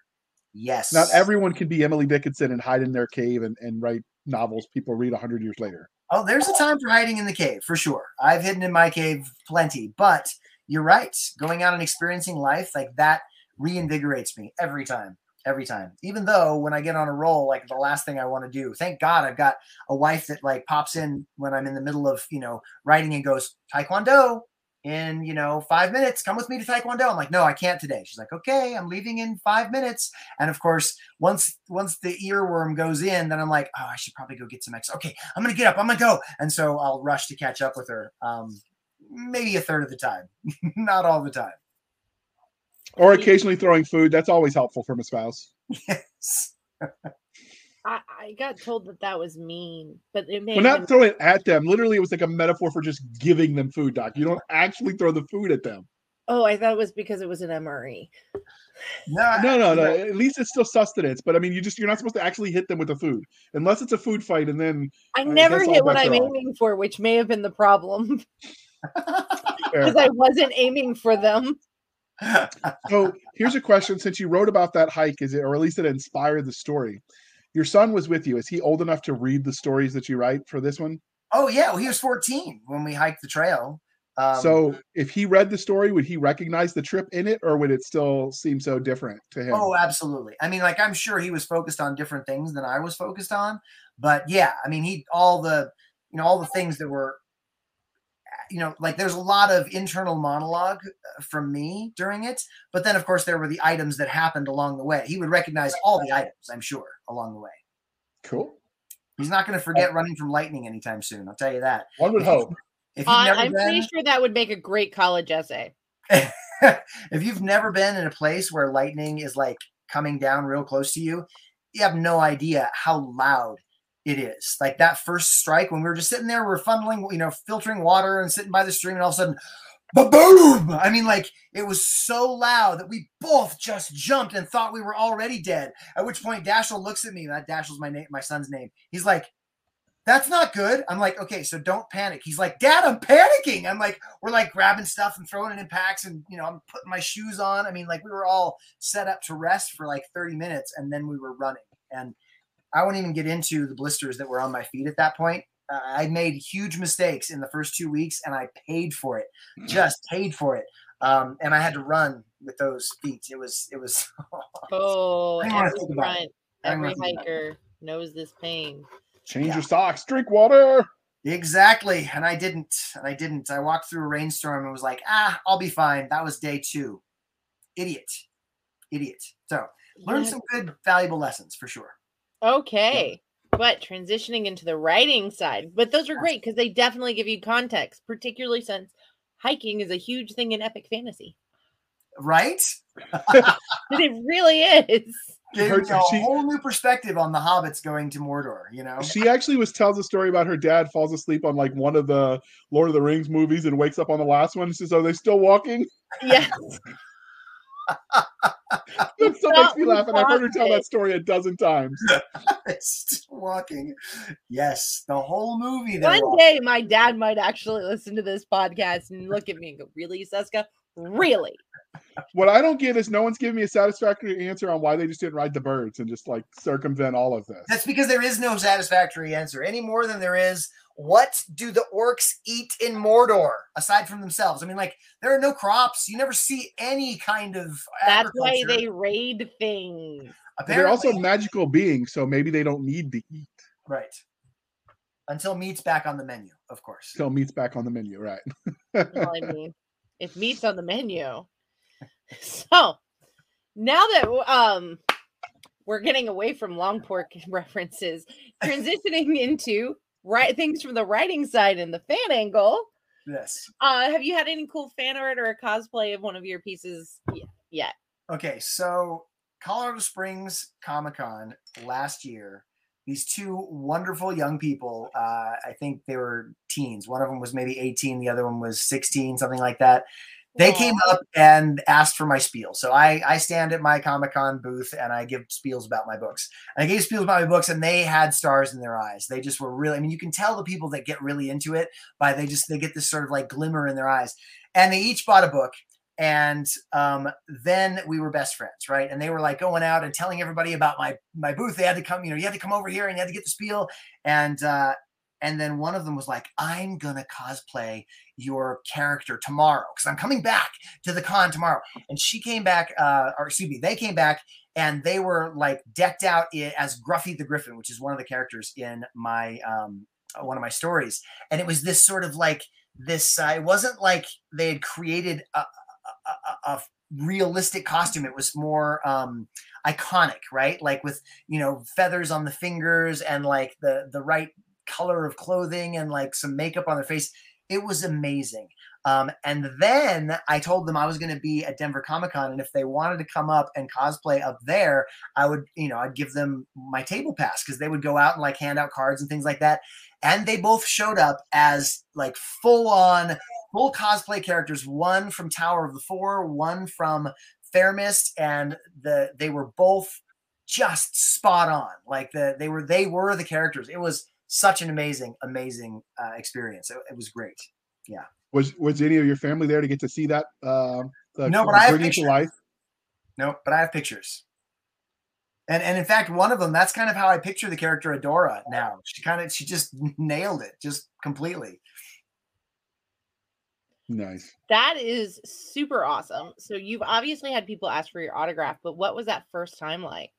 Yes, Not everyone can be Emily Dickinson and hide in their cave and, and write novels people read 100 years later. Oh, there's a time for hiding in the cave for sure. I've hidden in my cave plenty, but you're right. Going out and experiencing life like that reinvigorates me every time. Every time. Even though when I get on a roll, like the last thing I want to do, thank God I've got a wife that like pops in when I'm in the middle of, you know, writing and goes, Taekwondo in, you know, five minutes. Come with me to Taekwondo. I'm like, no, I can't today. She's like, okay, I'm leaving in five minutes. And of course, once once the earworm goes in, then I'm like, oh, I should probably go get some extra. Okay, I'm gonna get up. I'm gonna go. And so I'll rush to catch up with her. Um, maybe a third of the time, not all the time. Or occasionally throwing food. That's always helpful from a spouse. Yes. I, I got told that that was mean, but it may We're not been- throwing it at them. Literally, it was like a metaphor for just giving them food, Doc. You don't actually throw the food at them. Oh, I thought it was because it was an MRE. No, No, no, no. At least it's still sustenance. But I mean, you just you're not supposed to actually hit them with the food unless it's a food fight, and then I I never hit what I'm are off. aiming for, which may have been the problem because I wasn't aiming for them. So here's a question: Since you wrote about that hike, is it, or at least it inspired the story? Your son was with you. Is he old enough to read the stories that you write for this one? oh yeah, well, he was 14 when we hiked the trail. Um, so if he read the story, would he recognize the trip in it, or would it still seem so different to him? Oh, absolutely. I mean, like I'm sure he was focused on different things than I was focused on, but yeah, I mean, he all the you know all the things that were you know like there's a lot of internal monologue uh, from me during it, but then of course there were the items that happened along the way. He would recognize all the items, I'm sure, along the way. cool. He's not going to forget running from lightning anytime soon. I'll tell you that. One would hope. If Uh, never I'm been, pretty sure that would make a great college essay. if you've never been in a place where lightning is like coming down real close to you, you have no idea how loud it is. Like that first strike when we were just sitting there, we are funneling, you know, filtering water and sitting by the stream, and all of a sudden, boom! I mean, like it was so loud that we both just jumped and thought we were already dead. At which point, Dashel looks at me. That Dashel's my name, my son's name. He's like, that's not good. I'm like, okay, so don't panic. He's like, Dad, I'm panicking. I'm like, we're like grabbing stuff and throwing it in packs, and you know, I'm putting my shoes on. I mean, like we were all set up to rest for like 30 minutes, and then we were running. And I won't even get into the blisters that were on my feet at that point. Uh, I made huge mistakes in the first two weeks, and I paid for it. Just paid for it. Um, and I had to run with those feet. It was, it was. Oh, I don't wanna every think it. front, every wanna think about hiker knows this pain. Change Yeah. your socks. Drink water. Exactly. And I didn't. And I didn't. I walked through a rainstorm and was like, ah, I'll be fine. That was day two. Idiot. Idiot. So learn Yeah. some good, valuable lessons for sure. Okay. But transitioning into the writing side, but those are great because they definitely give you context, particularly since hiking is a huge thing in epic fantasy. Right? It really is. Gave Her- a she- whole new perspective on the hobbits going to Mordor, you know? She actually was tells a story about her dad falls asleep on like one of the Lord of the Rings movies and wakes up on the last one and says, Are they still walking? Yes. That still makes me laugh. And I've heard her tell that story a dozen times. It's still walking. Yes, the whole movie. they're One walking. day my dad might actually listen to this podcast and look at me and go, Really, Seska? Really? What I don't get is no one's giving me a satisfactory answer on why they just didn't ride the birds and just like circumvent all of this. That's because there is no satisfactory answer any more than there is. What do the orcs eat in Mordor aside from themselves? I mean, like there are no crops. You never see any kind of. That's why they raid things. But they're also magical beings, so maybe they don't need to eat right until meat's back on the menu, of course. till meat's back on the menu, right? Well, I mean, if meat's on the menu. So now that um we're getting away from long pork references, transitioning into right things from the writing side and the fan angle. Yes. Uh, have you had any cool fan art or a cosplay of one of your pieces yet? Okay, so Colorado Springs Comic Con last year, these two wonderful young people, uh, I think they were teens. One of them was maybe 18, the other one was 16, something like that. They came up and asked for my spiel. So I, I stand at my Comic Con booth and I give spiels about my books. And I gave spiels about my books and they had stars in their eyes. They just were really, I mean, you can tell the people that get really into it by they just, they get this sort of like glimmer in their eyes. And they each bought a book and um, then we were best friends, right? And they were like going out and telling everybody about my my booth. They had to come, you know, you had to come over here and you had to get the spiel. And uh, and then one of them was like, "I'm gonna cosplay your character tomorrow because I'm coming back to the con tomorrow." And she came back, uh, or excuse me, they came back and they were like decked out as Gruffy the Griffin, which is one of the characters in my um, one of my stories. And it was this sort of like this. Uh, it wasn't like they had created a, a, a- a realistic costume. It was more um, iconic, right? Like with you know feathers on the fingers and like the the right color of clothing and like some makeup on their face. It was amazing. Um, and then I told them I was going to be at Denver Comic Con, and if they wanted to come up and cosplay up there, I would, you know, I'd give them my table pass because they would go out and like hand out cards and things like that. And they both showed up as like full on full cosplay characters one from tower of the four one from fairmist and the they were both just spot on like the they were they were the characters it was such an amazing amazing uh, experience it, it was great Yeah. Was was any of your family there to get to see that? Uh, the, No, but I have pictures. life. no but i have pictures and and in fact one of them that's kind of how i picture the character adora now she kind of she just nailed it just completely Nice. That is super awesome. So you've obviously had people ask for your autograph, but what was that first time like?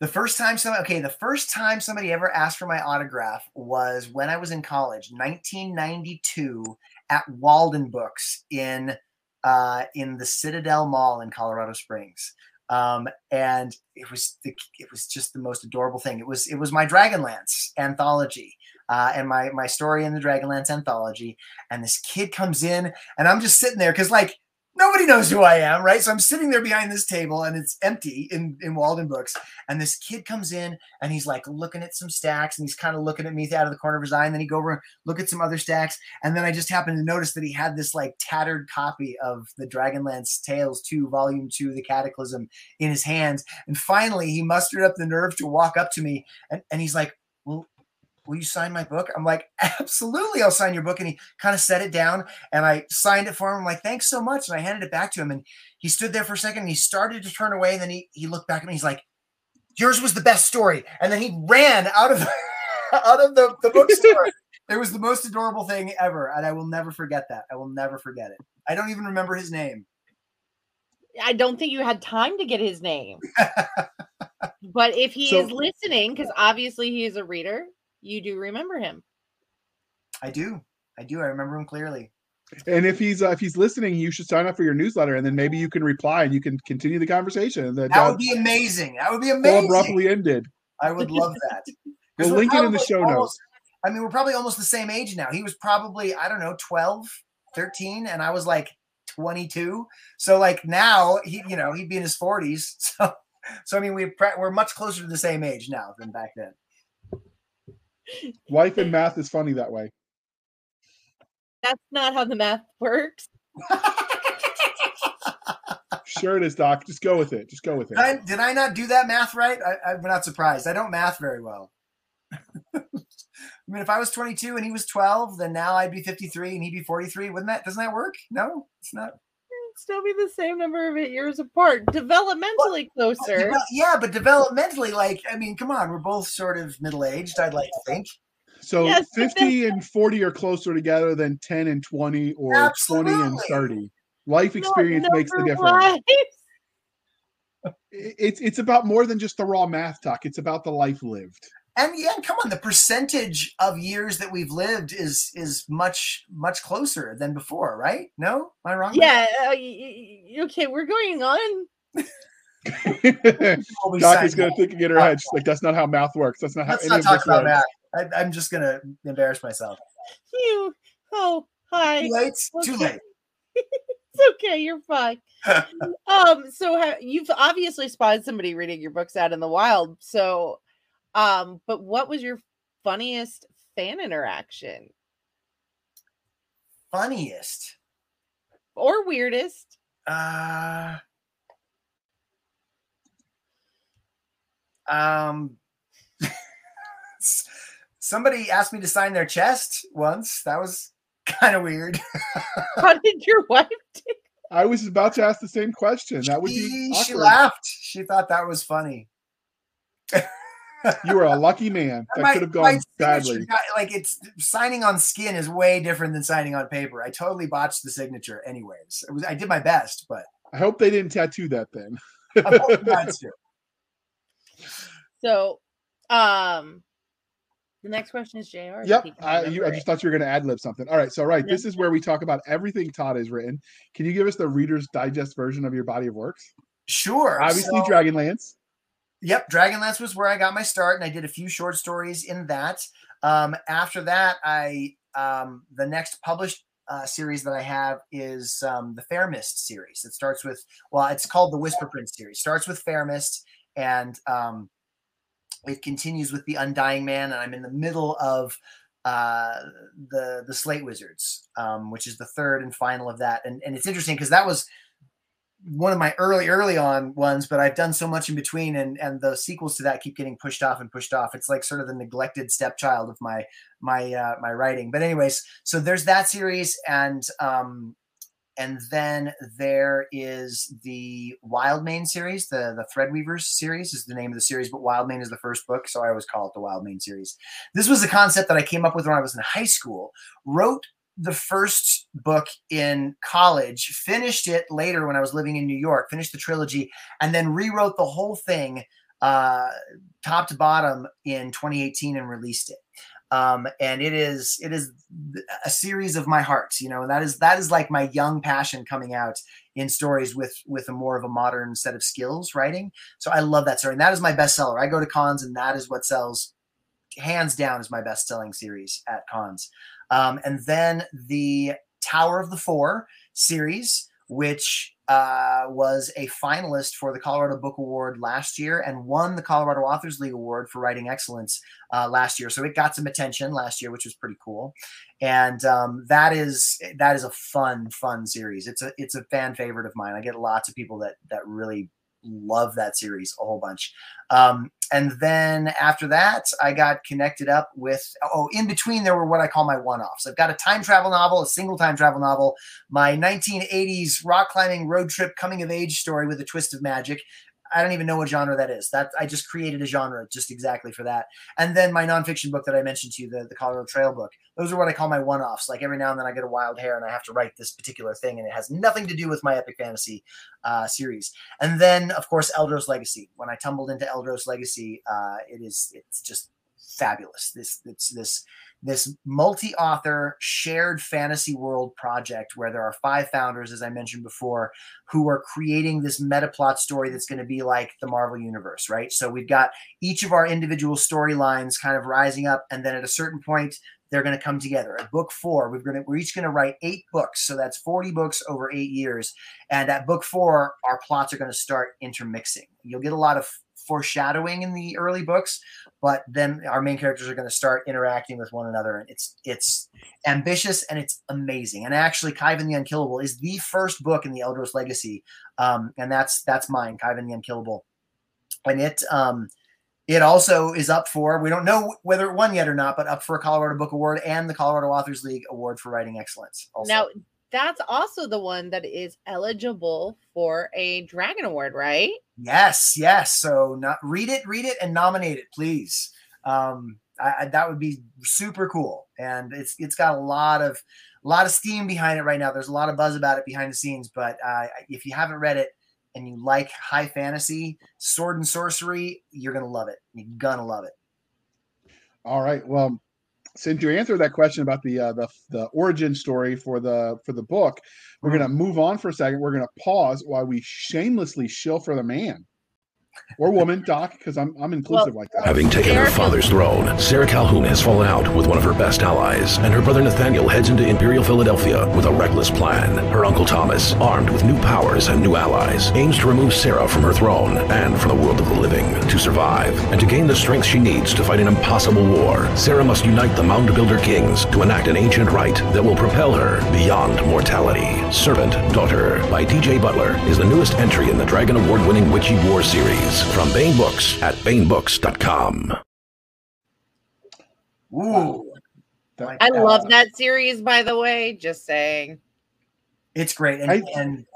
The first time somebody okay, the first time somebody ever asked for my autograph was when I was in college, 1992, at Walden Books in uh, in the Citadel Mall in Colorado Springs. Um, and it was the, it was just the most adorable thing. It was it was my Dragonlance anthology. Uh, and my my story in the Dragonlance anthology, and this kid comes in, and I'm just sitting there because like nobody knows who I am, right? So I'm sitting there behind this table, and it's empty in in Walden Books, and this kid comes in and he's like looking at some stacks and he's kind of looking at me out of the corner of his eye. And then he go over and look at some other stacks. And then I just happened to notice that he had this like tattered copy of the Dragonlance Tales 2, Volume 2, The Cataclysm in his hands. And finally he mustered up the nerve to walk up to me and, and he's like, will you sign my book? I'm like, absolutely, I'll sign your book. And he kind of set it down and I signed it for him. I'm like, thanks so much. And I handed it back to him. And he stood there for a second and he started to turn away. And then he, he looked back at me. He's like, yours was the best story. And then he ran out of out of the, the bookstore. it was the most adorable thing ever. And I will never forget that. I will never forget it. I don't even remember his name. I don't think you had time to get his name. but if he So- is listening, because obviously he is a reader, you do remember him. I do. I do. I remember him clearly. And if he's uh, if he's listening, you should sign up for your newsletter, and then maybe you can reply and you can continue the conversation. That, that would be amazing. That would be amazing. abruptly ended. I would love that. we'll link it in the show almost, notes. I mean, we're probably almost the same age now. He was probably I don't know 12, 13, and I was like 22. So like now he you know he'd be in his 40s. So so I mean we we're much closer to the same age now than back then. Life and math is funny that way. That's not how the math works. sure it is, Doc. Just go with it. Just go with it. Did I, did I not do that math right? I, am not surprised. I don't math very well. I mean, if I was 22 and he was 12, then now I'd be 53 and he'd be 43. Wouldn't that? Doesn't that work? No, it's not. It'd still be the same number of years apart, developmentally but, closer. yeah, but developmentally, like, I mean, come on, we're both sort of middle aged. I'd like to think. So yes, 50 and 40 are closer together than 10 and 20 or Absolutely. 20 and 30. Life experience makes the difference. It's it's about more than just the raw math talk. It's about the life lived. And yeah, come on, the percentage of years that we've lived is is much much closer than before, right? No, am I wrong? Yeah. Uh, okay, we're going on. Doc is going to think in her head. She's like, "That's not how math works. That's not how." Let's not talk about math. I, am just gonna embarrass myself. You oh hi. Too late. Okay. Too late. it's okay. You're fine. um. So ha- you've obviously spotted somebody reading your books out in the wild. So, um. But what was your funniest fan interaction? Funniest or weirdest? Uh. Um somebody asked me to sign their chest once. That was kind of weird. How did your wife take? I was about to ask the same question. That would be. Awkward. She laughed. She thought that was funny. You were a lucky man. That my, could have gone badly. Got, like it's signing on skin is way different than signing on paper. I totally botched the signature, anyways. Was, I did my best, but I hope they didn't tattoo that then. so, um, the next question is JR. Yep. I, you, I, just thought you were going to ad lib something. All right. So, right. This is where we talk about everything Todd has written. Can you give us the Reader's Digest version of your body of works? Sure. Obviously, so, Dragonlance. Yep. Dragonlance was where I got my start, and I did a few short stories in that. Um, after that, I um, the next published uh, series that I have is um, the Fair Mist series. It starts with, well, it's called the Whisper Prince series. Starts with Fair Mist and um, it continues with the Undying Man, and I'm in the middle of uh, the the Slate Wizards, um, which is the third and final of that. And and it's interesting because that was one of my early early on ones, but I've done so much in between, and and the sequels to that keep getting pushed off and pushed off. It's like sort of the neglected stepchild of my my uh, my writing. But anyways, so there's that series, and um, and then there is the Wildmane series, the the Threadweavers series is the name of the series, but Wildmane is the first book, so I always call it the Wildmane series. This was a concept that I came up with when I was in high school. Wrote the first book in college, finished it later when I was living in New York, finished the trilogy, and then rewrote the whole thing uh, top to bottom in 2018 and released it. Um, and it is it is a series of my heart you know and that is that is like my young passion coming out in stories with with a more of a modern set of skills writing. So i love that story and that is my bestseller. I go to cons and that is what sells hands down is my best selling series at cons um, and then the tower of the four series which uh, was a finalist for the Colorado Book Award last year and won the Colorado Authors League Award for writing excellence uh, last year. So it got some attention last year, which was pretty cool. And um, that is that is a fun, fun series. It's a it's a fan favorite of mine. I get lots of people that that really love that series a whole bunch. Um, and then after that, I got connected up with, oh, in between, there were what I call my one offs. I've got a time travel novel, a single time travel novel, my 1980s rock climbing road trip coming of age story with a twist of magic, I don't even know what genre that is. That I just created a genre just exactly for that. And then my nonfiction book that I mentioned to you, the, the Colorado Trail book. Those are what I call my one-offs. Like every now and then I get a wild hair and I have to write this particular thing, and it has nothing to do with my epic fantasy uh, series. And then of course Eldros Legacy. When I tumbled into Eldros Legacy, uh, it is it's just fabulous. This it's this this multi-author shared fantasy world project where there are five founders as i mentioned before who are creating this meta plot story that's going to be like the marvel universe right? So we've got each of our individual storylines kind of rising up and then at a certain point they're going to come together. At book four we're going to we're each going to write eight books so that's 40 books over eight years. And at book four our plots are going to start intermixing. You'll get a lot of foreshadowing in the early books, but then our main characters are going to start interacting with one another, and it's it's ambitious and it's amazing. And actually, Khyven the Unkillable is the first book in the Eldros Legacy, um, and that's that's mine, Khyven the Unkillable, and it. Um, it also is up for, we don't know whether it won yet or not, but up for a Colorado Book Award and the Colorado Authors League Award for Writing Excellence. Also. Now, that's also the one that is eligible for a Dragon Award, right? Yes, yes. So not read it, read it, and nominate it, please. Um, I, I, that would be super cool, and it's it's got a lot of a lot of steam behind it right now. There's a lot of buzz about it behind the scenes, but uh, if you haven't read it and you like high fantasy, sword and sorcery, you're gonna love it. You're gonna love it. All right. Well, since you answered that question about the uh, the the origin story for the for the book, we're going to move on for a second. We're going to pause while we shamelessly shill for the man or woman, Doc, because I'm I'm inclusive well, like that. Having taken her father's throne, Sarah Calhoun has fallen out with one of her best allies, and her brother Nathaniel heads into Imperial Philadelphia with a reckless plan. Her uncle Thomas, armed with new powers and new allies, aims to remove Sarah from her throne and from the world of the living. To survive and to gain the strength she needs to fight an impossible war, Sarah must unite the Mound Builder Kings to enact an ancient rite that will propel her beyond mortality. Servant Daughter by D.J. Butler is the newest entry in the Dragon Award-winning Witchy War series from Baen Books at baenbooks.com. Ooh. I love that series, by the way. Just saying. It's great. And, I, and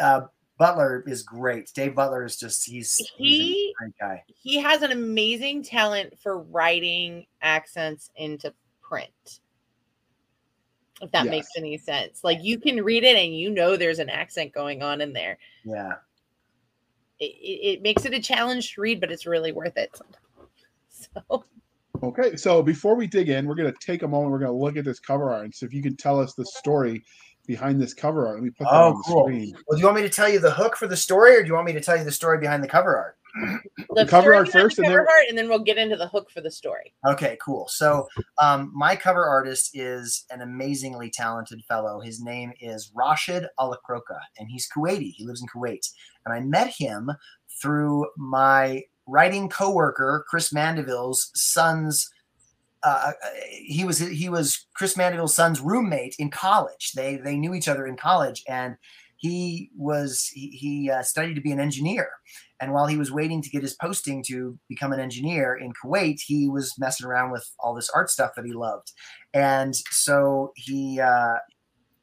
uh, Butler is great. Dave Butler is just, he's, he, he's great guy. He has an amazing talent for writing accents into print. If that yes. makes any sense. Like you can read it and you know there's an accent going on in there. Yeah it, it makes it a challenge to read, but it's really worth it. So. Okay, so before we dig in, we're going to take a moment. We're going to look at this cover art and see if you can tell us the story behind this cover art. Let me put that oh, on the cool. screen. Well, do you want me to tell you the hook for the story, or do you want me to tell you the story behind the cover art? The cover art first, the cover and then... art, and then we'll get into the hook for the story. Okay, cool. So, um, my cover artist is an amazingly talented fellow. His name is Rashid Alakroka, and he's Kuwaiti. He lives in Kuwait, and I met him through my writing coworker Chris Mandeville's son's. Uh, uh, he was he was Chris Mandeville's son's roommate in college. They they knew each other in college, and he was he, he uh, studied to be an engineer. And while he was waiting to get his posting to become an engineer in Kuwait, he was messing around with all this art stuff that he loved. And so he uh,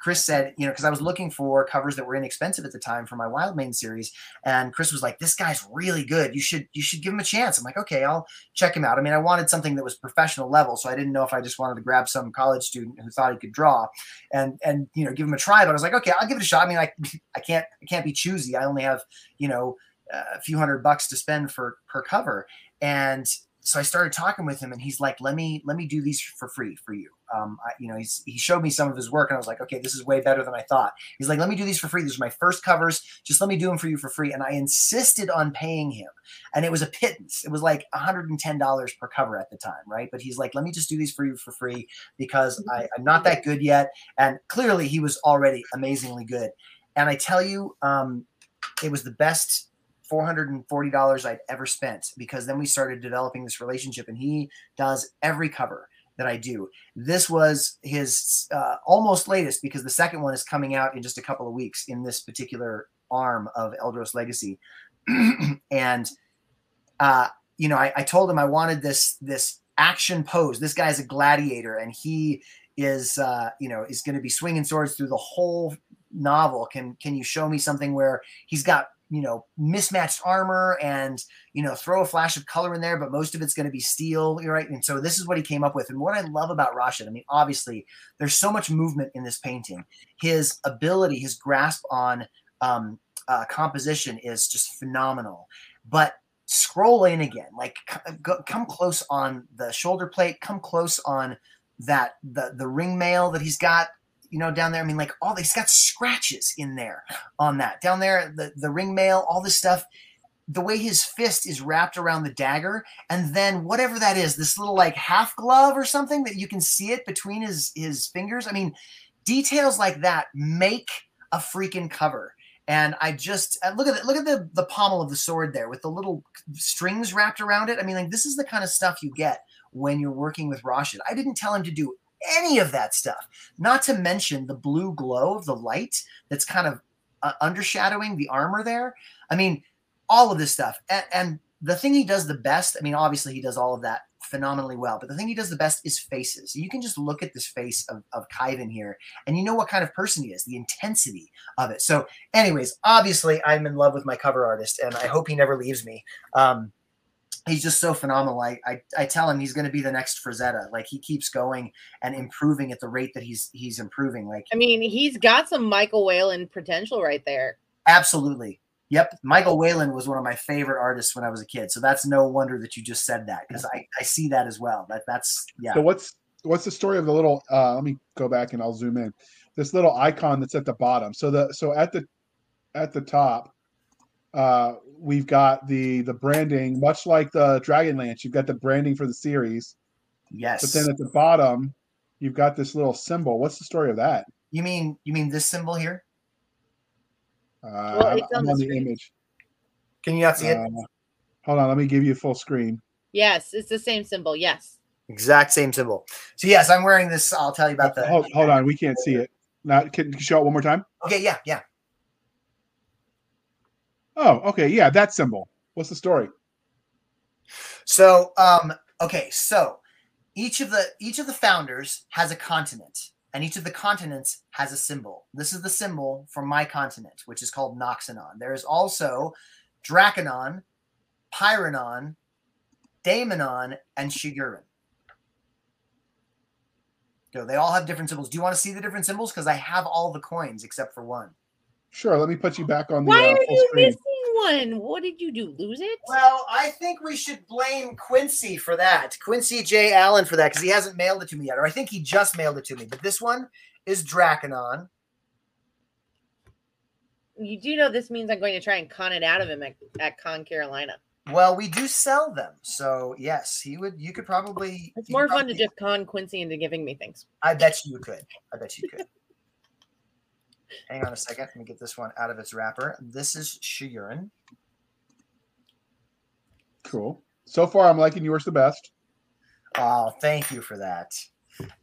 Chris said, you know, because I was looking for covers that were inexpensive at the time for my Wildmane series, and Chris was like, "This guy's really good. You should you should give him a chance." I'm like, "Okay, I'll check him out." I mean, I wanted something that was professional level, so I didn't know if I just wanted to grab some college student who thought he could draw and and you know give him a try. But I was like, "Okay, I'll give it a shot." I mean, I I can't I can't be choosy. I only have you know a few hundred bucks to spend for per cover, and so I started talking with him, and he's like, "Let me let me do these for free for you." Um, I, you know, he's, he showed me some of his work, and I was like, "Okay, this is way better than I thought." He's like, "Let me do these for free. These are my first covers. Just let me do them for you for free." And I insisted on paying him, and it was a pittance. It was like $110 per cover at the time, right? But he's like, "Let me just do these for you for free because I, I'm not that good yet." And clearly, he was already amazingly good. And I tell you, um, it was the best $440 I'd ever spent because then we started developing this relationship and he does every cover that I do. This was his uh, almost latest because the second one is coming out in just a couple of weeks in this particular arm of Eldros Legacy. and, uh, you know, I, I told him I wanted this, this action pose. This guy's a gladiator and he is, uh, you know, is going to be swinging swords through the whole novel. Can, can you show me something where he's got you know mismatched armor and you know throw a flash of color in there but most of it's going to be steel right? And so this is what he came up with. And what i love about rashid i mean obviously there's so much movement in this painting. His ability his grasp on um, uh, composition is just phenomenal. But scroll in again like come close on the shoulder plate come close on that the the ring mail that he's got you know down there i mean like all he's got scratches in there on that. Down there the the ring mail all this stuff the way his fist is wrapped around the dagger and then whatever that is this little like half glove or something that you can see it between his his fingers i mean details like that make a freaking cover. And i just uh, look at it look at the the pommel of the sword there with the little strings wrapped around it. I mean like this is the kind of stuff you get when you're working with Rashid. I didn't tell him to do any of that stuff. Not to mention the blue glow of the light that's kind of uh, undershadowing the armor there. I mean, all of this stuff. And, and the thing he does the best, I mean, obviously he does all of that phenomenally well, but the thing he does the best is faces. You can just look at this face of, of Khyven here and you know what kind of person he is, the intensity of it. So, anyways, obviously I'm in love with my cover artist and I hope he never leaves me. Um, he's just so phenomenal. I, I, I tell him he's going to be the next Frazetta. Like he keeps going and improving at the rate that he's he's improving. Like I mean, he's got some Michael Whelan potential right there. Absolutely. Yep. Michael Whelan was one of my favorite artists when I was a kid. So that's no wonder that you just said that because I, I see that as well. That that's yeah. So what's what's the story of the little uh let me go back and I'll zoom in. This little icon that's at the bottom. So the so at the at the top uh we've got the the branding, much like the Dragonlance. You've got the branding for the series. Yes. But then at the bottom, you've got this little symbol. What's the story of that? You mean you mean this symbol here? Uh, well, I'm, I'm on, the, image. Can you not see it? Uh, hold on, let me give you a full screen. Yes, it's the same symbol. Yes. Exact same symbol. So yes, I'm wearing this. I'll tell you about that. Hold, hold on, we can't see it. Now, can you show it one more time? Okay, yeah, yeah. Oh, okay, yeah, that symbol. What's the story? So, um, okay, so each of the each of the founders has a continent, and each of the continents has a symbol. This is the symbol for my continent, which is called Noxanon. There is also Draconon, Pyronon, Daemonon, and Shigurin. So they all have different symbols. Do you want to see the different symbols? Because I have all the coins except for one. Sure. Let me put you back on the. Why uh, are you screen. missing one? What did you do? Lose it? Well, I think we should blame Quincy for that. Quincy J. Allen for that because he hasn't mailed it to me yet, or I think he just mailed it to me. But this one is Draconon. You do know this means I'm going to try and con it out of him at, at Con Carolina. Well, we do sell them, so yes, he would. You could probably. It's more fun to just con Quincy into giving me things. I bet you could. I bet you could. Hang on a second. Let me get this one out of its wrapper. This is Shigurin. Cool. So far, I'm liking yours the best. Oh, thank you for that.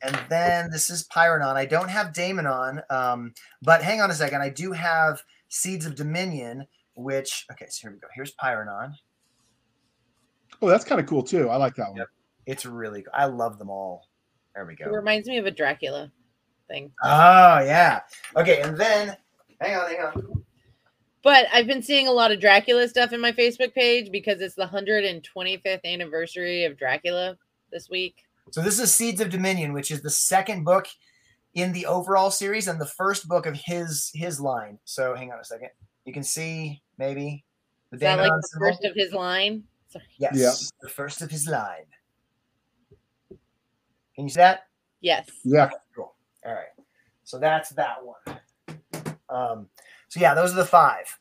And then this is Pyronon. I don't have Daemonon, um, but hang on a second. I do have Seeds of Dominion, which, okay, so here we go. Here's Pyronon. Oh, that's kind of cool too. I like that one. Yep. It's really, I love them all. There we go. It reminds me of a Dracula thing. Oh yeah. Okay, and then hang on, hang on. But I've been seeing a lot of Dracula stuff in my Facebook page because it's the 125th anniversary of Dracula this week. So this is Seeds of Dominion, which is the second book in the overall series and the first book of his his line. So hang on a second. You can see maybe the is that like the symbol? first of his line. Sorry. Yes, yeah. the first of his line. Can you see that? Yes. Yeah. Cool. All right. So that's that one. Um, so yeah, those are the five.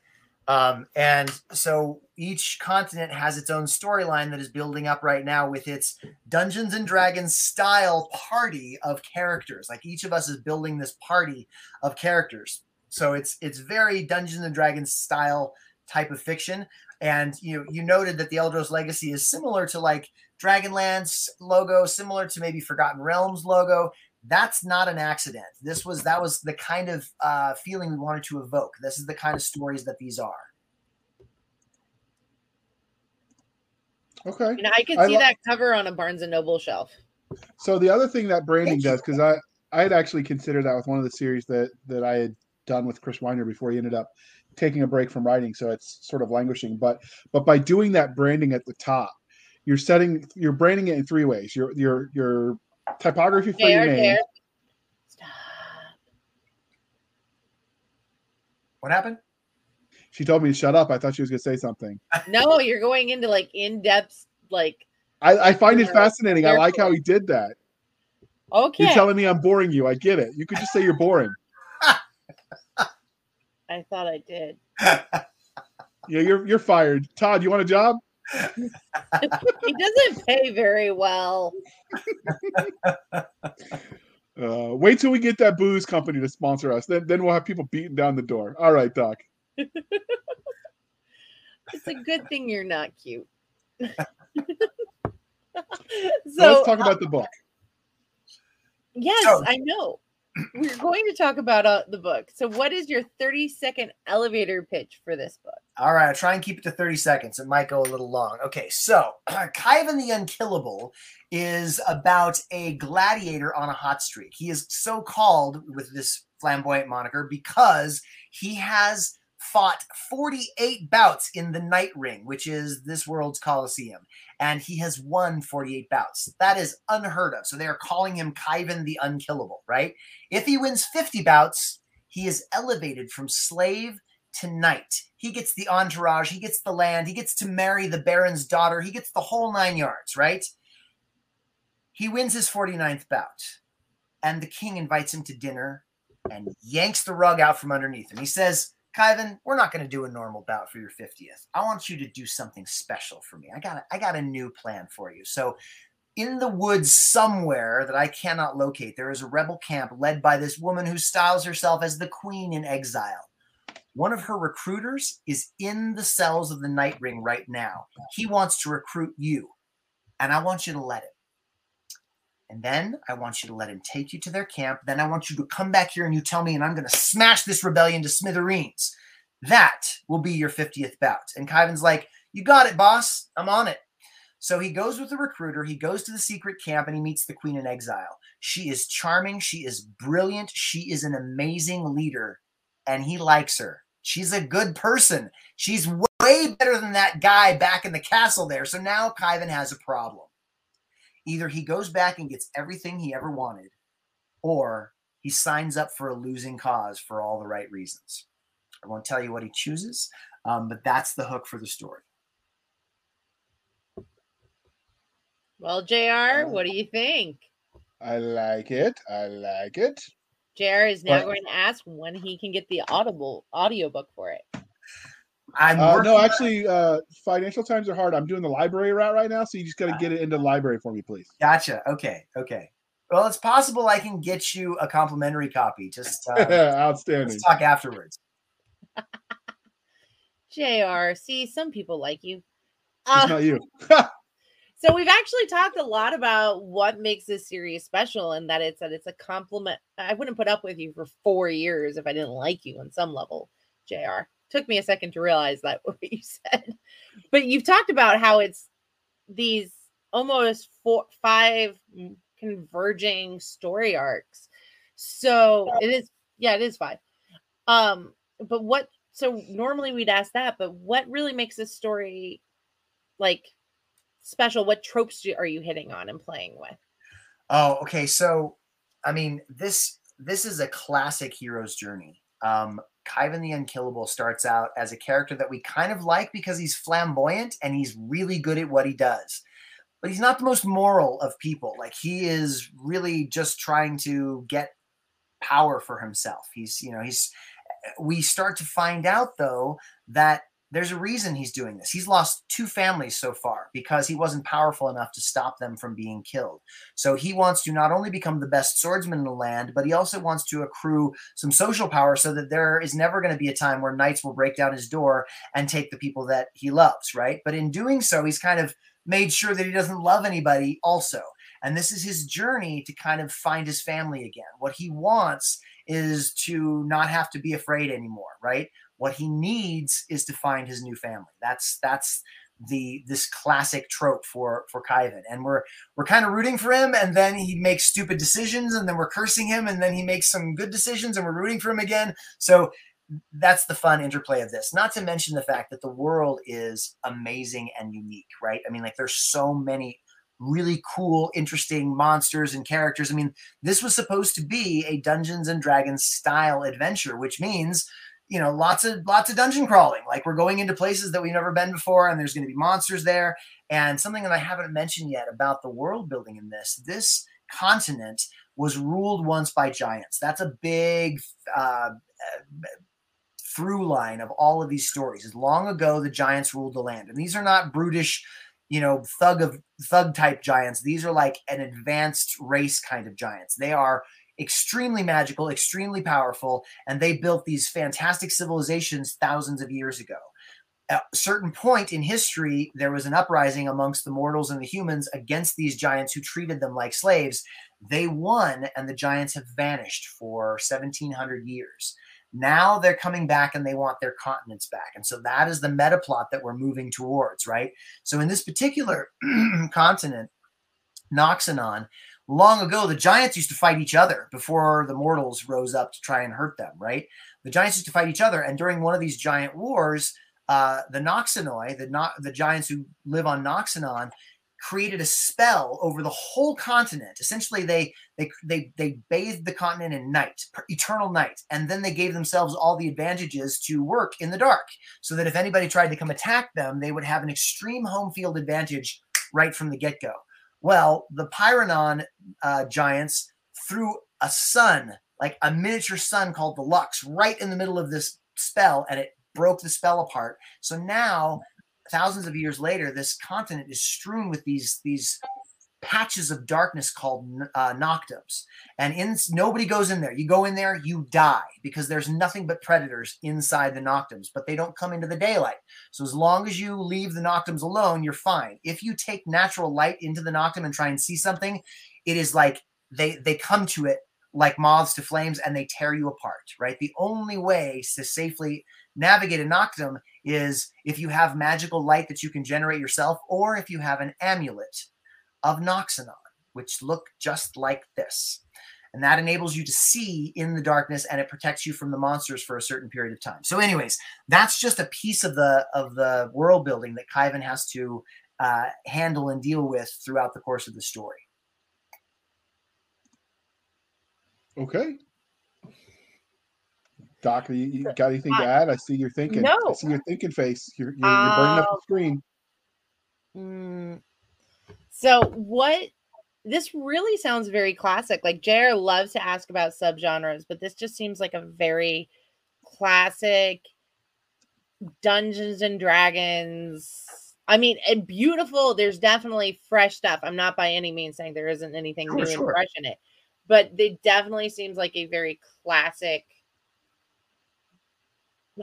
Um, and so each continent has its own storyline that is building up right now with its Dungeons and Dragons style party of characters. Like each of us is building this party of characters. So it's it's very Dungeons and Dragons style type of fiction. And you you noted that the Eldros Legacy is similar to like Dragonlance logo, similar to maybe Forgotten Realms logo that's not an accident. This was that was the kind of uh, feeling we wanted to evoke. This is the kind of stories that these are. Okay. And I could see I lo- that cover on a Barnes and Noble shelf. So the other thing that branding does, because I I had actually considered that with one of the series that that I had done with Chris Weiner before he ended up taking a break from writing, so it's sort of languishing. But but by doing that branding at the top, you're setting you're branding it in three ways. You're you're you're typography for your name. Stop. What happened? She told me to shut up. I thought she was going to say something. No, you're going into like in depth, like. I, I find it uh, fascinating. I like how he did that. Okay. You're telling me I'm boring you. I get it. You could just say you're boring. I thought I did. Yeah, you're you're fired. Todd, you want a job? He doesn't pay very well. Uh, wait till we get that booze company to sponsor us. Then then we'll have people beating down the door. All right, Doc. It's a good thing you're not cute. so So let's talk about the book. Yes, So- I know. We're going to talk about uh, the book. So, what is your 30 second elevator pitch for this book? All right, I'll try and keep it to 30 seconds. It might go a little long. Okay, so Khyven the Unkillable is about a gladiator on a hot streak. He is so called with this flamboyant moniker because he has fought 48 bouts in the Night Ring, which is this world's Coliseum, and he has won 48 bouts. That is unheard of. So they are calling him Khyven the Unkillable, right? If he wins 50 bouts, he is elevated from slave to knight. He gets the entourage, he gets the land, he gets to marry the baron's daughter, he gets the whole nine yards, right? He wins his 49th bout, and the king invites him to dinner and yanks the rug out from underneath him. He says, Khyven, we're not going to do a normal bout for your 50th. I want you to do something special for me. I got a, I got a new plan for you. So in the woods somewhere that I cannot locate, there is a rebel camp led by this woman who styles herself as the queen in exile. One of her recruiters is in the cells of the Night Ring right now. He wants to recruit you, and I want you to let him. And then I want you to let him take you to their camp. Then I want you to come back here and you tell me, and I'm going to smash this rebellion to smithereens. That will be your 50th bout. And Khyven's like, You got it, boss. I'm on it. So he goes with the recruiter. He goes to the secret camp and he meets the queen in exile. She is charming. She is brilliant. She is an amazing leader. And he likes her. She's a good person. She's way better than that guy back in the castle there. So now Khyven has a problem. Either he goes back and gets everything he ever wanted, or he signs up for a losing cause for all the right reasons. I won't tell you what he chooses, um, but that's the hook for the story. Well, JR, what do you think? I like it. I like it. JR is now What? going to ask when he can get the audible audiobook for it. I'm Uh, no, actually, uh, financial times are hard. I'm doing the library route right now, so you just got to get it into the library for me, please. Gotcha. Okay. Okay. Well, it's possible I can get you a complimentary copy. Just uh, Outstanding. let's talk afterwards. JR, see, some people like you. It's Uh, not you. so we've actually talked a lot about what makes this series special and that it's that it's a compliment. I wouldn't put up with you for four years if I didn't like you on some level, JR. Took me a second to realize that what you said. But you've talked about how it's these almost four five mm, converging story arcs. So it is yeah, it is five. Um, but what so normally we'd ask that, but what really makes this story like special? What tropes do- are you hitting on and playing with? Oh, okay. So, I mean, this this is a classic hero's journey. Um, Khyven the Unkillable starts out as a character that we kind of like because he's flamboyant and he's really good at what he does. But he's not the most moral of people. Like he is really just trying to get power for himself. He's, you know, he's we start to find out though that there's a reason he's doing this. He's lost two families so far because he wasn't powerful enough to stop them from being killed. So he wants to not only become the best swordsman in the land, but he also wants to accrue some social power so that there is never going to be a time where knights will break down his door and take the people that he loves, right? But in doing so, he's kind of made sure that he doesn't love anybody also. And this is his journey to kind of find his family again. What he wants is to not have to be afraid anymore, right? What he needs is to find his new family. That's that's the this classic trope for for Khyven. And we're we're kind of rooting for him, and then he makes stupid decisions, and then we're cursing him, and then he makes some good decisions, and we're rooting for him again. So that's the fun interplay of this. Not to mention the fact that the world is amazing and unique, right? I mean, like there's so many really cool, interesting monsters and characters. I mean, this was supposed to be a Dungeons and Dragons style adventure, which means you know lots of lots of dungeon crawling like we're going into places that we've never been before and there's going to be monsters there and something that i haven't mentioned yet about the world building in this this continent was ruled once by giants. That's a big uh, through line of all of these stories. As long ago, the giants ruled the land, and these are not brutish, you know, thug of thug type giants. These are like an advanced race kind of giants. They are extremely magical, extremely powerful, and they built these fantastic civilizations thousands of years ago. At a certain point in history, there was an uprising amongst the mortals and the humans against these giants who treated them like slaves. They won, and the giants have vanished for 1700 years. Now they're coming back and they want their continents back. And so that is the meta plot that we're moving towards, right? So in this particular continent, Noksonon, long ago, the giants used to fight each other before the mortals rose up to try and hurt them, right? The giants used to fight each other. And during one of these giant wars, uh, the Noksonoi, the, no- the giants who live on Noksonon, created a spell over the whole continent. Essentially, they they they they bathed the continent in night, eternal night, and then they gave themselves all the advantages to work in the dark, so that if anybody tried to come attack them, they would have an extreme home field advantage right from the get go. Well, the Pyronon uh, giants threw a sun, like a miniature sun called the Lux, right in the middle of this spell, and it broke the spell apart. So now thousands of years later, this continent is strewn with these these patches of darkness called uh, noktums, and in nobody goes in there. You go in there, you die because there's nothing but predators inside the noktums, but they don't come into the daylight. So as long as you leave the noktums alone, you're fine. If you take natural light into the noktum and try and see something, it is like they they come to it like moths to flames and they tear you apart. Right. The only way to safely navigate a noktum is if you have magical light that you can generate yourself, or if you have an amulet of Noksonon, which look just like this. And that enables you to see in the darkness and it protects you from the monsters for a certain period of time. So, anyways, that's just a piece of the of the world building that Khyven has to uh, handle and deal with throughout the course of the story. Okay. Doc, you, you got anything to add? I see you're thinking. No. I see your thinking face. You're, you're, you're burning up the Um, screen. So what this really sounds very classic. Like JR loves to ask about subgenres, but this just seems like a very classic Dungeons and Dragons. I mean, and beautiful. There's definitely fresh stuff. I'm not by any means saying there isn't anything new and sure. fresh in it, but it definitely seems like a very classic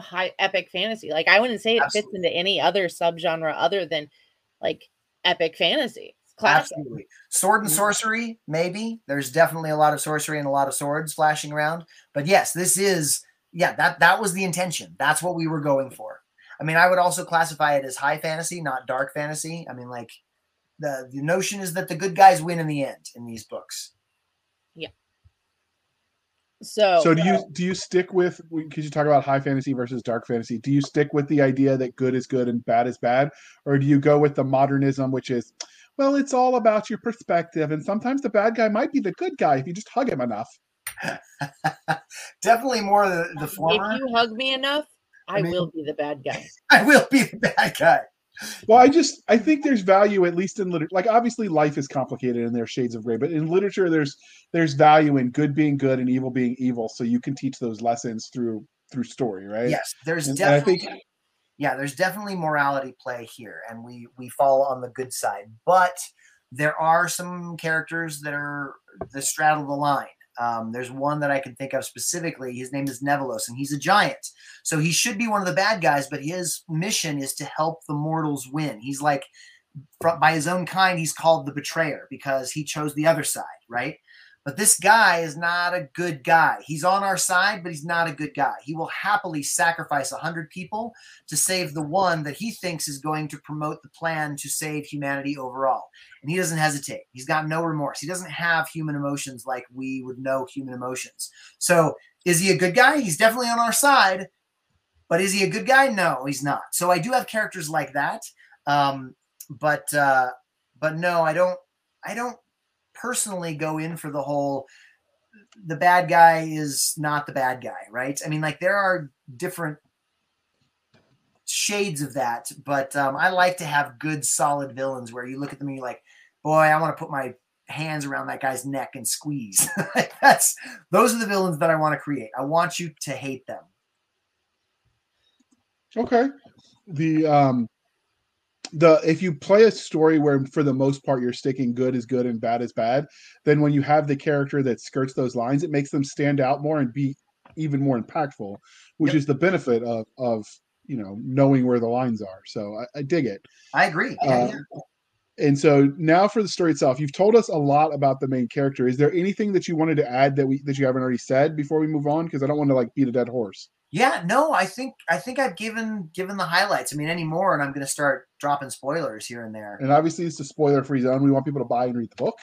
high epic fantasy. Like I wouldn't say it fits into any other subgenre other than like epic fantasy. It's classic. Absolutely. Sword and Mhm. sorcery, maybe. There's definitely a lot of sorcery and a lot of swords flashing around. But yes, this is yeah, that that was the intention. That's what we were going for. I mean, I would also classify it as high fantasy, not dark fantasy. I mean, like the the notion is that the good guys win in the end in these books. Yeah. So, So do you do you stick with because you talk about high fantasy versus dark fantasy? Do you stick with the idea that good is good and bad is bad, or do you go with the modernism, which is, well, it's all about your perspective, and sometimes the bad guy might be the good guy if you just hug him enough. Definitely more the, the former. if you hug me enough, I, I mean- will be the bad guy. I will be the bad guy. Well, I just I think there's value at least in literature. Like obviously life is complicated and there are shades of gray, but in literature there's there's value in good being good and evil being evil. So you can teach those lessons through through story, right? Yes, there's And- and I definitely think yeah, there's definitely morality play here, and we we fall on the good side. But there are some characters that are that straddle the line. Um, there's one that I can think of specifically. His name is Nhevalos, and he's a giant. So he should be one of the bad guys, but his mission is to help the mortals win. He's like, by his own kind, he's called the betrayer because he chose the other side, right? But this guy is not a good guy. He's on our side, but he's not a good guy. He will happily sacrifice a hundred people to save the one that he thinks is going to promote the plan to save humanity overall. And he doesn't hesitate. He's got no remorse. He doesn't have human emotions like we would know human emotions. So, is he a good guy? He's definitely on our side. But is he a good guy? No, he's not. So I do have characters like that. Um, but uh, but no, I don't. I don't personally go in for the whole the bad guy is not the bad guy, right? I mean, like there are different shades of that, but um, I like to have good, solid villains where you look at them and you're like, boy, I want to put my hands around that guy's neck and squeeze. That's those are the villains that I want to create. I want you to hate them. Okay. The um the if you play a story where for the most part you're sticking good is good and bad is bad, then when you have the character that skirts those lines, it makes them stand out more and be even more impactful, which Yep. is the benefit of of you know knowing where the lines are. So I, I dig it. I agree. Uh, yeah. And so now for the story itself, you've told us a lot about the main character. Is there anything that you wanted to add that we that you haven't already said before we move on? Because I don't want to like beat a dead horse. Yeah, no, I think I think I've given given the highlights. I mean, any more, and I'm going to start dropping spoilers here and there. And obviously, it's a spoiler free zone. We want people to buy and read the book.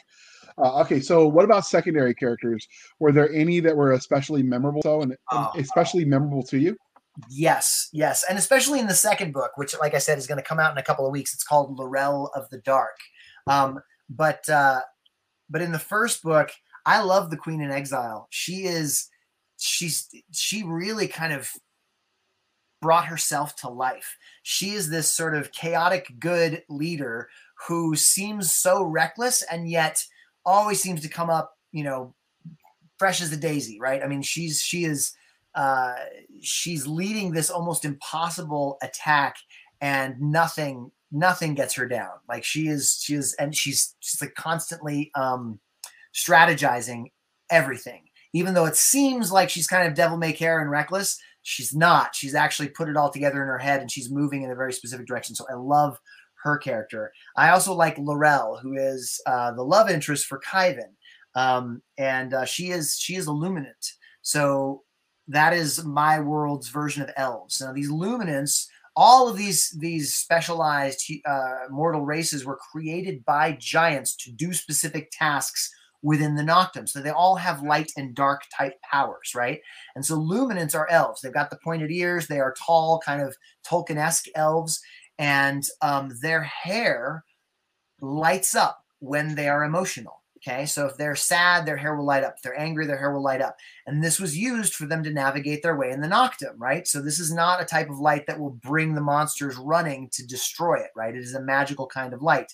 Uh, okay, so what about secondary characters? Were there any that were especially memorable? So, and, and Oh. especially memorable to you? Yes, yes, and especially in the second book, which, like I said, is going to come out in a couple of weeks. It's called Lorelle of the Dark. Um, but uh, but in the first book, I love the Queen in Exile. She is she's she really kind of brought herself to life. She is this sort of chaotic good leader who seems so reckless and yet always seems to come up, you know, fresh as a daisy, right? I mean, she's she is uh she's leading this almost impossible attack and nothing nothing gets her down. Like she is she is and she's she's like constantly um strategizing everything. Even though it seems like she's kind of devil may care and reckless, she's not. She's actually put it all together in her head and she's moving in a very specific direction. So I love her character. I also like Lorelle, who is uh, the love interest for Khyven, um, and uh, she is she is a luminant. So that is my world's version of elves. Now these luminants, all of these these specialized uh, mortal races were created by giants to do specific tasks within the Noktum. So they all have light and dark type powers, right? And so luminants are elves. They've got the pointed ears. They are tall, kind of Tolkien-esque elves, and um, their hair lights up when they are emotional. Okay, so if they're sad, their hair will light up. If they're angry, their hair will light up. And this was used for them to navigate their way in the Noktum, right? So this is not a type of light that will bring the monsters running to destroy it, right? It is a magical kind of light.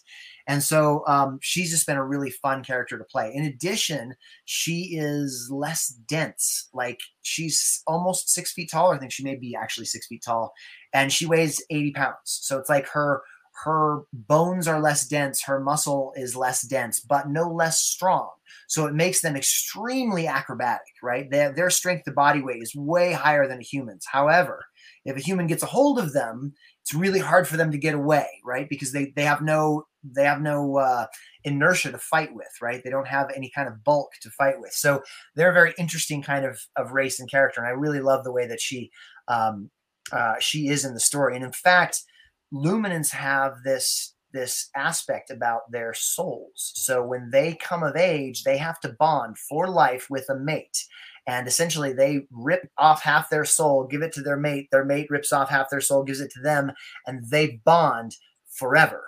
And so um, she's just been a really fun character to play. In addition, she is less dense. Like she's almost six feet tall. I think she may be actually six feet tall, and she weighs 80 pounds. So it's like her her bones are less dense, her muscle is less dense, but no less strong. So it makes them extremely acrobatic, right? Their, their strength to body weight is way higher than a human's. However, if a human gets a hold of them, it's really hard for them to get away, right? Because they they have no they have no uh, inertia to fight with, right? They don't have any kind of bulk to fight with. So they're a very interesting kind of of race and character, and I really love the way that she um, uh, she is in the story. And in fact, luminants have this this aspect about their souls. So when they come of age, they have to bond for life with a mate. And essentially, they rip off half their soul, give it to their mate. Their mate rips off half their soul, gives it to them, and they bond forever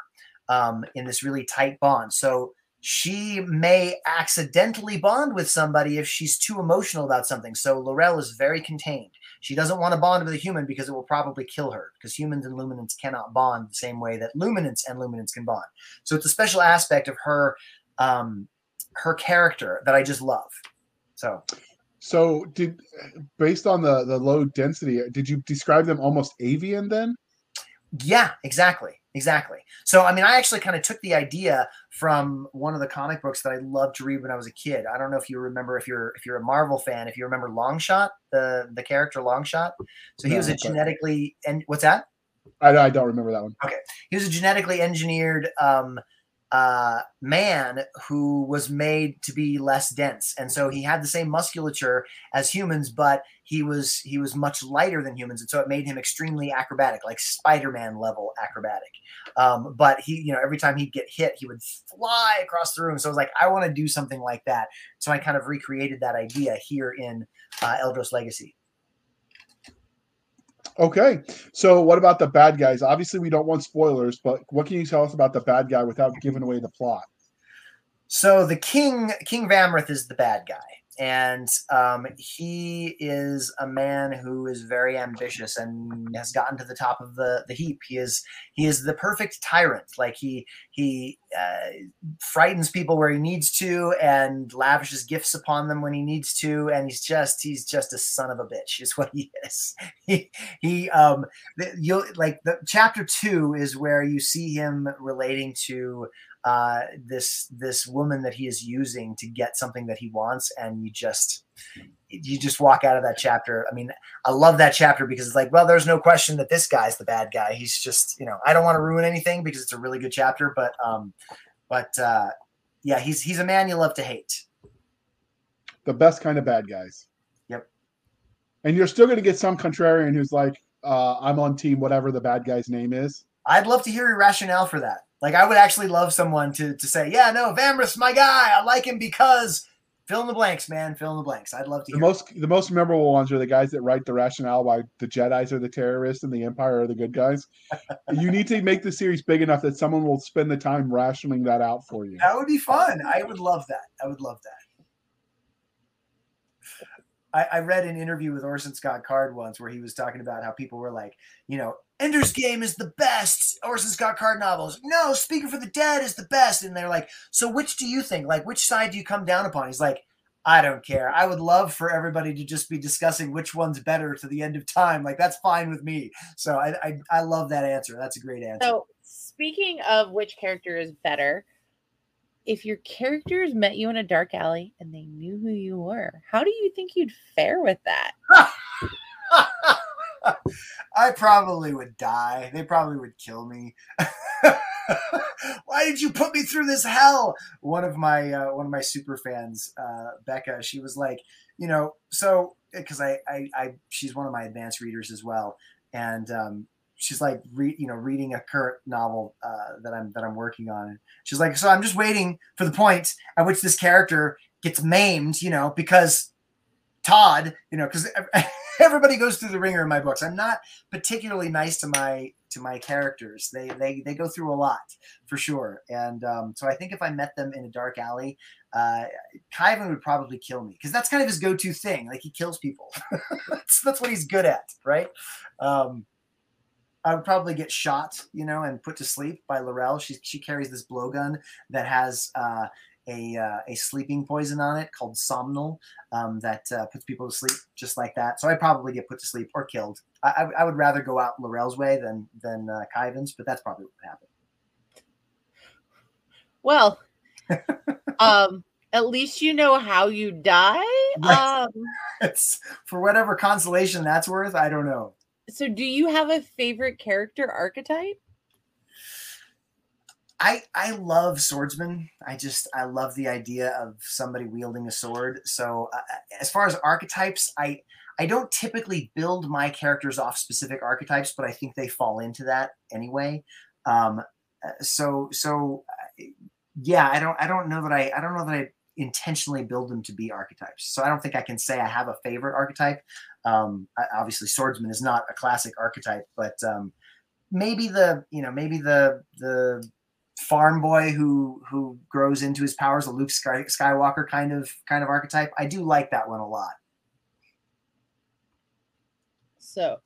um, in this really tight bond. So she may accidentally bond with somebody if she's too emotional about something. So Lorelle is very contained. She doesn't want to bond with a human because it will probably kill her because humans and luminants cannot bond the same way that luminants and luminants can bond. So it's a special aspect of her um, her character that I just love. So So, did based on the the low density, did you describe them almost avian then? Yeah, exactly. Exactly. So, I mean, I actually kind of took the idea from one of the comic books that I loved to read when I was a kid. I don't know if you remember if you're if you're a Marvel fan, if you remember Longshot, the the character Longshot. So he No, was a genetically and what's that? I, I don't remember that one. Okay, he was a genetically engineered um, uh, man who was made to be less dense, and so he had the same musculature as humans, but he was he was much lighter than humans, and so it made him extremely acrobatic, like Spider-Man level acrobatic. Um, but he, you know, every time he'd get hit, he would fly across the room. So I was like, I want to do something like that. So I kind of recreated that idea here in uh, Eldros Legacy. Okay, so what about the bad guys? Obviously, we don't want spoilers, but what can you tell us about the bad guy without giving away the plot? So the king, King Vamreth, is the bad guy, and um, he is a man who is very ambitious and has gotten to the top of the, the heap. He is he is the perfect tyrant. Like he he uh, frightens people where he needs to and lavishes gifts upon them when he needs to. And he's just he's just a son of a bitch. Is what he is. he he um you like the chapter two is where you see him relating to uh, this this woman that he is using to get something that he wants, and you just you just walk out of that chapter. I mean, I love that chapter because it's like, well, there's no question that this guy's the bad guy. He's just, you know, I don't want to ruin anything because it's a really good chapter, but um, but uh, yeah, he's he's a man you love to hate. The best kind of bad guys. Yep. And you're still going to get some contrarian who's like, uh, I'm on team whatever the bad guy's name is. I'd love to hear your rationale for that. Like I would actually love someone to to say, yeah, no, Vamris, my guy. I like him because fill in the blanks, man. Fill in the blanks. I'd love to. The most the most memorable ones are the guys that write the rationale why the Jedi's are the terrorists and the Empire are the good guys. you need to make the series big enough that someone will spend the time rationing that out for you. That would be fun. I would love that. I would love that. I, I read an interview with Orson Scott Card once where he was talking about how people were like, you know, Ender's Game is the best Orson Scott Card novels. No, Speaking for the Dead is the best. And they're like, so which do you think? Like, which side do you come down upon? He's like, I don't care. I would love for everybody to just be discussing which one's better to the end of time. Like that's fine with me. So I I, I love that answer. That's a great answer. So speaking of which character is better, if your characters met you in a dark alley and they knew who you were, how do you think you'd fare with that? I probably would die. They probably would kill me. Why did you put me through this hell? One of my uh, one of my super fans, uh, Becca, she was like, you know, so because I, I I she's one of my advanced readers as well, and um, she's like re, you know reading a current novel uh, that I'm that I'm working on. She's like, so I'm just waiting for the point at which this character gets maimed, you know, because Todd, you know, because everybody goes through the ringer in my books. I'm not particularly nice to my to my characters. They they they go through a lot for sure, and um, so I think if I met them in a dark alley, uh, Khyven would probably kill me because that's kind of his go-to thing. Like he kills people. that's that's what he's good at, right? Um, I would probably get shot, you know, and put to sleep by Lorelle. She she carries this blowgun that has uh, a uh, a sleeping poison on it called Somnol um, that uh, puts people to sleep just like that. So I'd probably get put to sleep or killed. I, I, I would rather go out Lorelle's way than than uh, Khyven's, but that's probably what would happen. Well, um, at least you know how you die. Right. Um, for whatever consolation that's worth. I don't know so do you have a favorite character archetype? I I love swordsmen. I just I love the idea of somebody wielding a sword. So uh, as far as archetypes, I I don't typically build my characters off specific archetypes, but I think they fall into that anyway. Um, uh, so so uh, yeah, I don't I don't know that I I don't know that I intentionally build them to be archetypes. So I don't think I can say I have a favorite archetype. Um, obviously, swordsman is not a classic archetype, but um, maybe the you know maybe the the farm boy who who grows into his powers, a Luke Skywalker kind of kind of archetype. I do like that one a lot. So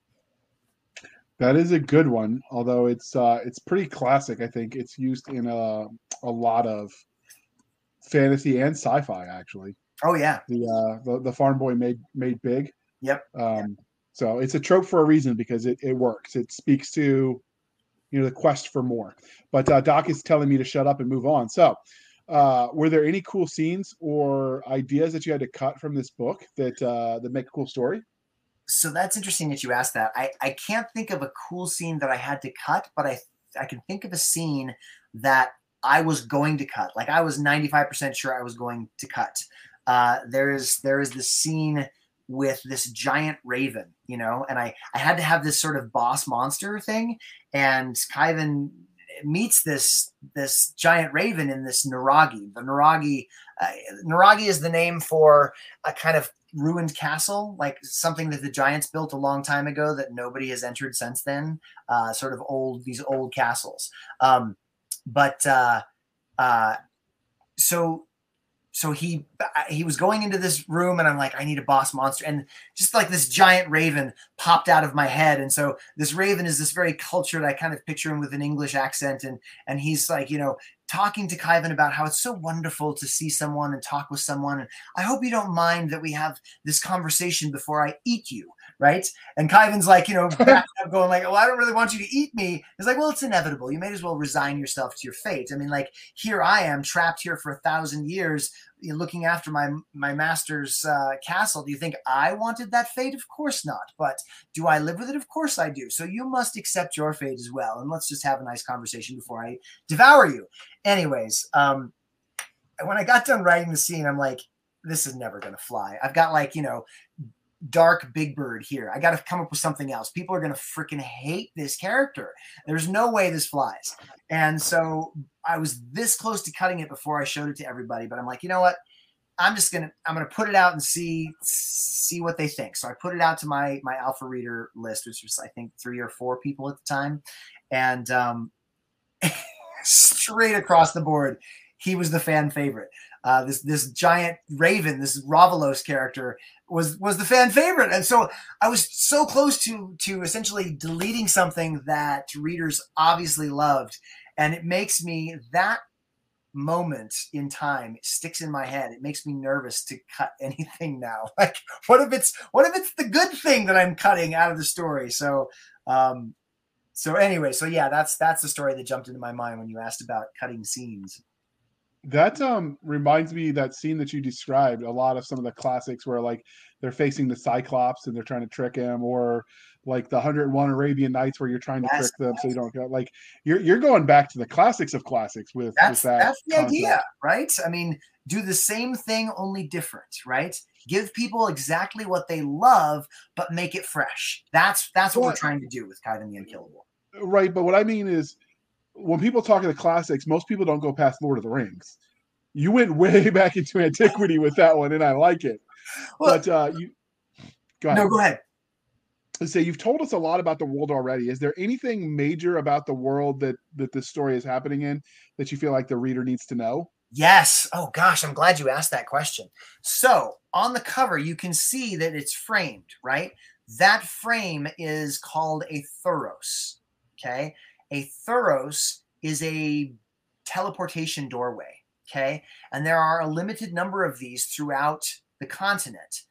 that is a good one, although it's uh, it's pretty classic. I think it's used in a a lot of fantasy and sci-fi actually. Oh yeah, the uh, the, the farm boy made made big. Yep. Um, so it's a trope for a reason because it, it works. It speaks to you know the quest for more. But uh, Doc is telling me to shut up and move on. So uh, were there any cool scenes or ideas that you had to cut from this book that uh, that make a cool story? So that's interesting that you asked that. I, I can't think of a cool scene that I had to cut, but I I can think of a scene that I was going to cut. Like I was 95% sure I was going to cut. Uh, there is there is this scene with this giant raven, you know, and I, I had to have this sort of boss monster thing. And Khyven meets this this giant raven in this Naragi. The Naragi, uh, Naragi is the name for a kind of ruined castle, like something that the giants built a long time ago that nobody has entered since then. Uh, sort of old these old castles. Um, but uh, uh, so so he he was going into this room and i'm like i need a boss monster. And just like this giant raven popped out of my head. And so this raven is this very cultured i kind of picture him with an english accent. And and he's like you know talking to Khyven about how it's so wonderful to see someone and talk with someone. And i hope you don't mind that we have this conversation before i eat you right and Khyven's like you know going like oh i don't really want you to eat me He's like well it's inevitable you may as well resign yourself to your fate i mean like here i am trapped here for a thousand years looking after my my master's uh, castle. Do you think I wanted that fate? Of course not. But do I live with it? Of course I do. So you must accept your fate as well. And let's just have a nice conversation before I devour you. Anyways, um, when I got done writing the scene, I'm like, this is never going to fly. I've got like you know dark big bird here. I got to come up with something else. People are going to freaking hate this character. There's no way this flies. And so I was this close to cutting it before I showed it to everybody, but I'm like, you know what? I'm just gonna I'm gonna put it out and see see what they think. So I put it out to my my alpha reader list, which was I think three or four people at the time, and um, straight across the board, he was the fan favorite. Uh, this this giant raven, this Ravalos character, was was the fan favorite, and so I was so close to to essentially deleting something that readers obviously loved, and it makes me that moment in time sticks in my head. It makes me nervous to cut anything now. Like, what if it's what if it's the good thing that I'm cutting out of the story? So, um, so anyway, so yeah, that's that's the story that jumped into my mind when you asked about cutting scenes. That um reminds me that scene that you described. A lot of some of the classics where like they're facing the Cyclops and they're trying to trick him, or like the 101 Arabian Nights where you're trying to yes, trick them so you don't get like you're you're going back to the classics of classics with, that's, with that. That's the concept. idea, right? I mean, do the same thing only different, right? Give people exactly what they love, but make it fresh. That's that's what, what we're trying to do with Khyven the Unkillable. Right, but what I mean is when people talk of the classics, most people don't go past Lord of the Rings. You went way back into antiquity with that one, and I like it. Well, but uh, you go ahead. No, go ahead say you've told us a lot about the world already. Is there anything major about the world that that this story is happening in that you feel like the reader needs to know? Yes. Oh gosh, I'm glad you asked that question. So on the cover, you can see that it's framed, right? That frame is called a thuros. Okay. A thuros is a teleportation doorway. Okay. And there are a limited number of these throughout the continent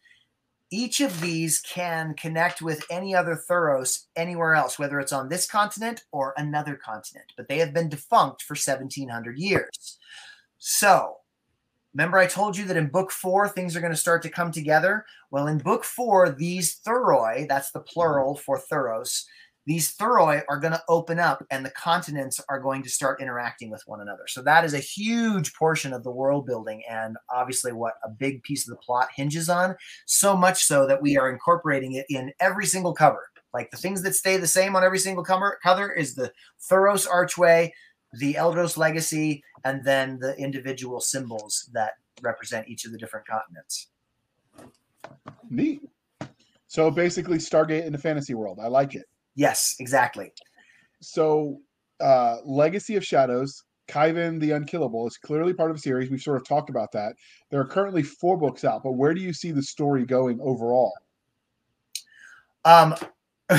each of these can connect with any other Thuros anywhere else, whether it's on this continent or another continent, but they have been defunct for 1700 years. So, remember I told you that in book four, things are going to start to come together? Well, in book four, these Thuroi, that's the plural for Thuros, these Thuroi are going to open up and the continents are going to start interacting with one another. So that is a huge portion of the world building and obviously what a big piece of the plot hinges on. So much so that we are incorporating it in every single cover. Like the things that stay the same on every single cover, cover is the Thuros archway, the Eldros legacy, and then the individual symbols that represent each of the different continents. Neat. So basically, Stargate in the fantasy world. I like it. Yes, exactly. So, uh, Legacy of Shadows, Khyven the Unkillable is clearly part of a series. We've sort of talked about that. There are currently four books out, but where do you see the story going overall? Um,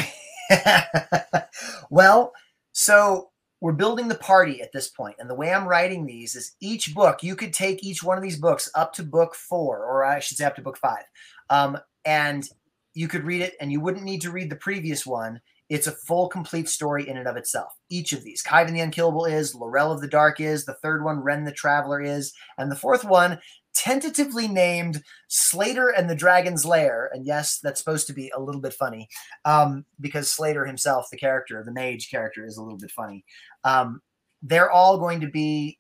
well, so we're building the party at this point, and the way I'm writing these is each book. You could take each one of these books up to book four, or I should say up to book five, um, and you could read it, and you wouldn't need to read the previous one it's a full, complete story in and of itself. Each of these, Khyven the Unkillable is, Lorelle of the Dark is, the third one, Rhenn the Traveler is, and the fourth one, tentatively named Slayter and the Dragon's Lair. And yes, that's supposed to be a little bit funny um, because Slayter himself, the character, the mage character, is a little bit funny. Um, they're all going to be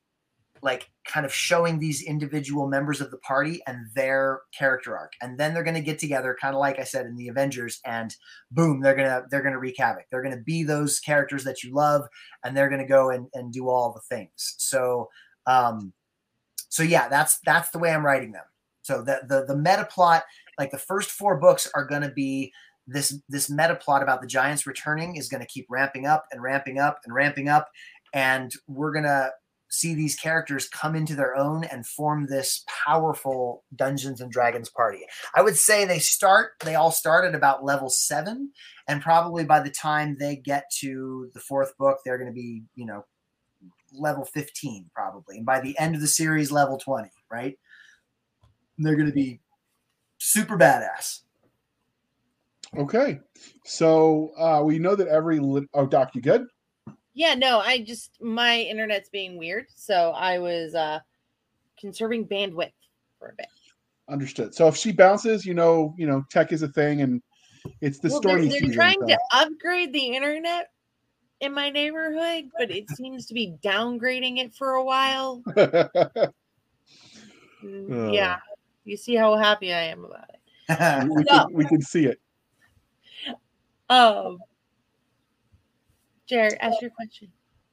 like kind of showing these individual members of the party and their character arc. And then they're going to get together kind of like i said in the avengers and boom they're going to they're going to wreak havoc. They're going to be those characters that you love and they're going to go and, and do all the things. So um so yeah that's that's the way i'm writing them. So the the, the meta plot like the first four books are going to be this this meta plot about the giants returning is going to keep ramping up and ramping up and ramping up. And we're going to see these characters come into their own and form this powerful Dungeons and Dragons party. I would say they start, they all start at about level seven, and probably by the time they get to the fourth book, they're going to be, you know, level 15 probably. And by the end of the series, level 20, right? they're going to be super badass. Okay. So uh, we know that every. Lit- oh, Doc, you good? Yeah, no, I just my internet's being weird, so I was uh conserving bandwidth for a bit. Understood. So if she bounces, you know, you know, tech is a thing, and it's the well, stormy they're, they're trying so- to upgrade the internet in my neighborhood, but it seems to be downgrading it for a while. Mm, Oh. Yeah, you see how happy I am about it. we, No. can, we can see it. Um, Jared, ask your question.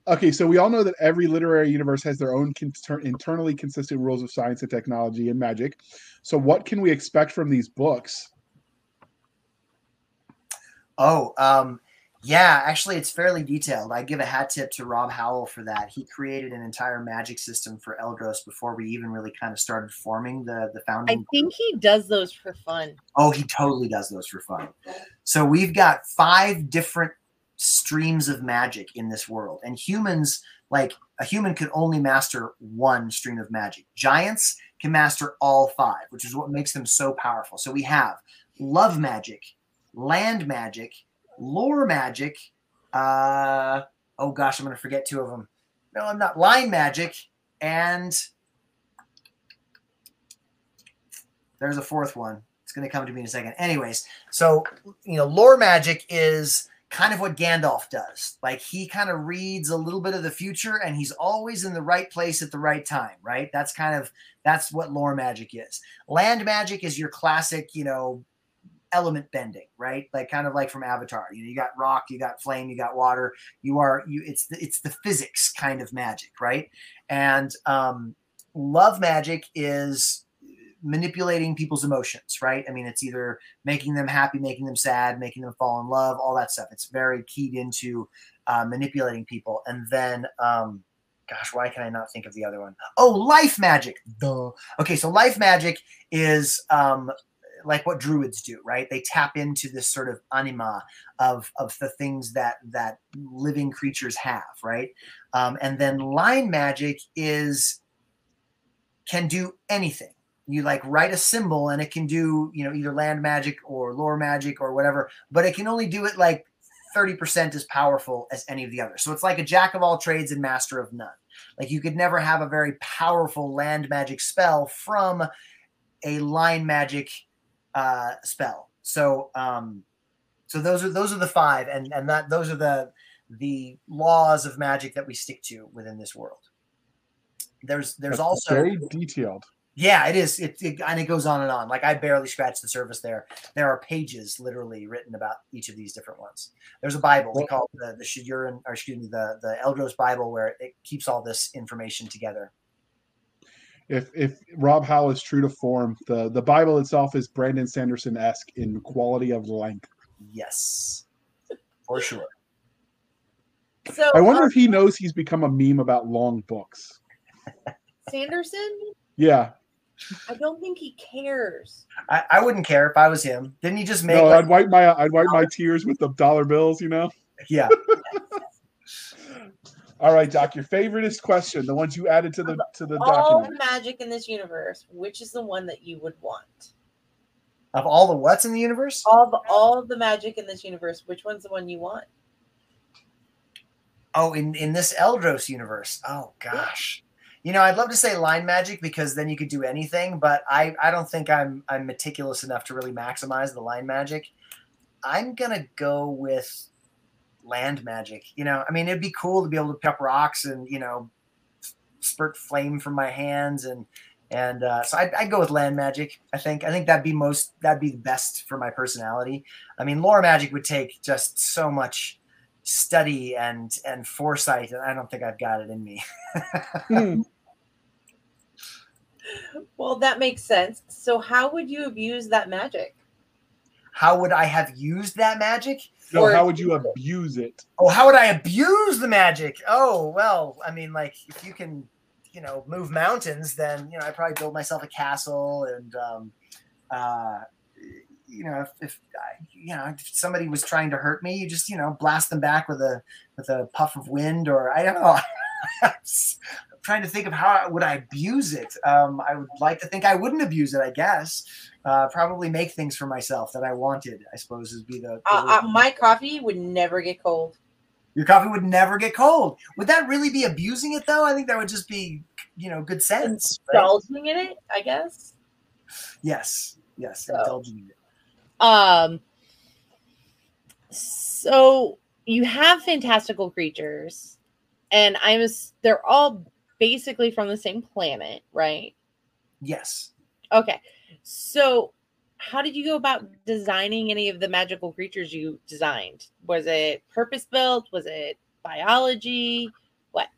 Okay, so we all know that every literary universe has their own con- internally consistent rules of science and technology and magic. So, what can we expect from these books? Oh, um, yeah, actually, it's fairly detailed. I give a hat tip to Rob Howell for that. He created an entire magic system for Eldros before we even really kind of started forming the the founding. I founding. think he does those for fun. Oh, he totally does those for fun. So we've got five different streams of magic in this world, and humans, like a human, could only master one stream of magic. Giants can master all five, which is what makes them so powerful. So we have love magic, land magic, lore magic. Uh, oh gosh, I'm going to forget two of them. No, I'm not. Line magic and there's a fourth one. It's going to come to me in a second. Anyways, so you know, lore magic is kind of what Gandalf does. Like he kind of reads a little bit of the future and he's always in the right place at the right time, right? That's kind of that's what lore magic is. Land magic is your classic, you know, element bending, right? Like kind of like from Avatar. You know, you got rock, you got flame, you got water. You are you it's the, it's the physics kind of magic, right? And um love magic is manipulating people's emotions, right? I mean, it's either making them happy, making them sad, making them fall in love, all that stuff. It's very keyed into uh, manipulating people. And then, um, gosh, why can I not think of the other one? Oh, life magic. Duh. Okay, so life magic is um, like what druids do, right? They tap into this sort of anima of of the things that that living creatures have, right? Um, and then line magic is can do anything you like write a symbol and it can do you know either land magic or lore magic or whatever but it can only do it like 30% as powerful as any of the others. So it's like a jack of all trades and master of none. Like you could never have a very powerful land magic spell from a line magic uh spell. So um so those are those are the five and and that those are the the laws of magic that we stick to within this world. There's there's That's also very detailed. Yeah, it is. It, it and it goes on and on. Like I barely scratched the surface there. There are pages literally written about each of these different ones. There's a Bible we call it the the Shaduran, or excuse me, the the Eldros Bible, where it keeps all this information together. If if Rob Howell is true to form, the the Bible itself is Brandon Sanderson esque in quality of length. Yes, for sure. So I wonder uh, if he knows he's become a meme about long books. Sanderson, Yeah, I don't think he cares. I, I wouldn't care if I was him. Didn't he just make? no, like- I'd wipe my I'd wipe my tears with the dollar bills. You know. yeah. All right, Doc. Your favoriteest question, the ones you added to the to the All document. the magic in this universe, which is the one that you would want? Of all the what's in the universe? All the all the magic in this universe, which one's the one you want? Oh, in in this Eldros universe. Oh gosh. You know, I'd love to say line magic because then you could do anything, but I I don't think I'm I'm meticulous enough to really maximize the line magic. I'm gonna go with land magic. You know, I mean, it'd be cool to be able to pick up rocks and you know spurt flame from my hands and and uh, so I'd, I'd go with land magic. I think I think that'd be most that'd be the best for my personality. I mean, lore magic would take just so much study and and foresight, and I don't think I've got it in me. Hmm. Well, that makes sense. So, how would you have used that magic? how would I have used that magic? No, Or- how would you abuse it? Oh, how would I abuse the magic? Oh, well, I mean, like if you can, you know, move mountains, then you know, I probably build myself a castle, and um, uh, you know, if, if you know, if somebody was trying to hurt me, you just you know, blast them back with a with a puff of wind, or I don't know. I'm trying to think of how would I abuse it. Um, I would like to think I wouldn't abuse it. I guess uh, probably make things for myself that I wanted. I suppose would be the, the Uh, uh, my coffee would never get cold. your coffee would never get cold. Would that really be abusing it though? I think that would just be, you know, good sense. right? Indulging in it, I guess. Yes. Yes. So- Indulging in it. Um. So you have fantastical creatures, and I'm they're all basically from the same planet, right? Yes. Okay. So, how did you go about designing any of the magical creatures you designed? Was it purpose built? Was it biology? What?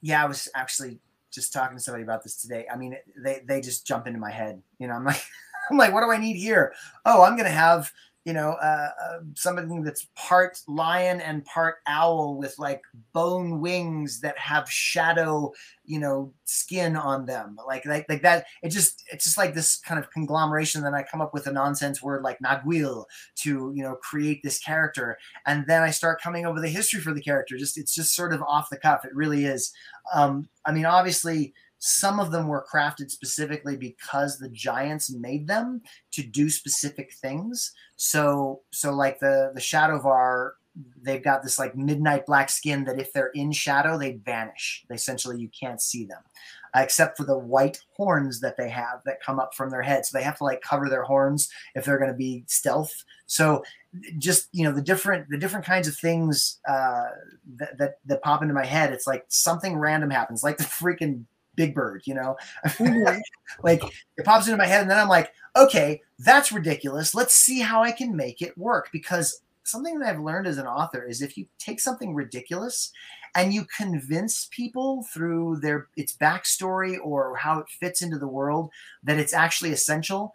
Yeah, I was actually just talking to somebody about this today. I mean, they they just jump into my head. You know, I'm like, I'm like, what do I need here? Oh, I'm gonna have you know uh, uh, something that's part lion and part owl with like bone wings that have shadow, you know, skin on them. Like like like that. It just it's just like this kind of conglomeration. Then I come up with a nonsense word like naguil to you know create this character, and then I start coming over the history for the character. Just it's just sort of off the cuff. It really is. Um, I mean, obviously, some of them were crafted specifically because the giants made them to do specific things. So, so like the the Shadowvar, they've got this like midnight black skin that if they're in shadow, they vanish. They essentially you can't see them, uh, except for the white horns that they have that come up from their head. So they have to like cover their horns if they're going to be stealth. So just you know the different the different kinds of things uh, that, that that pop into my head. It's like something random happens, like the freaking Big Bird, you know, like it pops into my head, and then I'm like, okay, that's ridiculous. Let's see how I can make it work. Because something that I've learned as an author is if you take something ridiculous and you convince people through their its backstory or how it fits into the world that it's actually essential,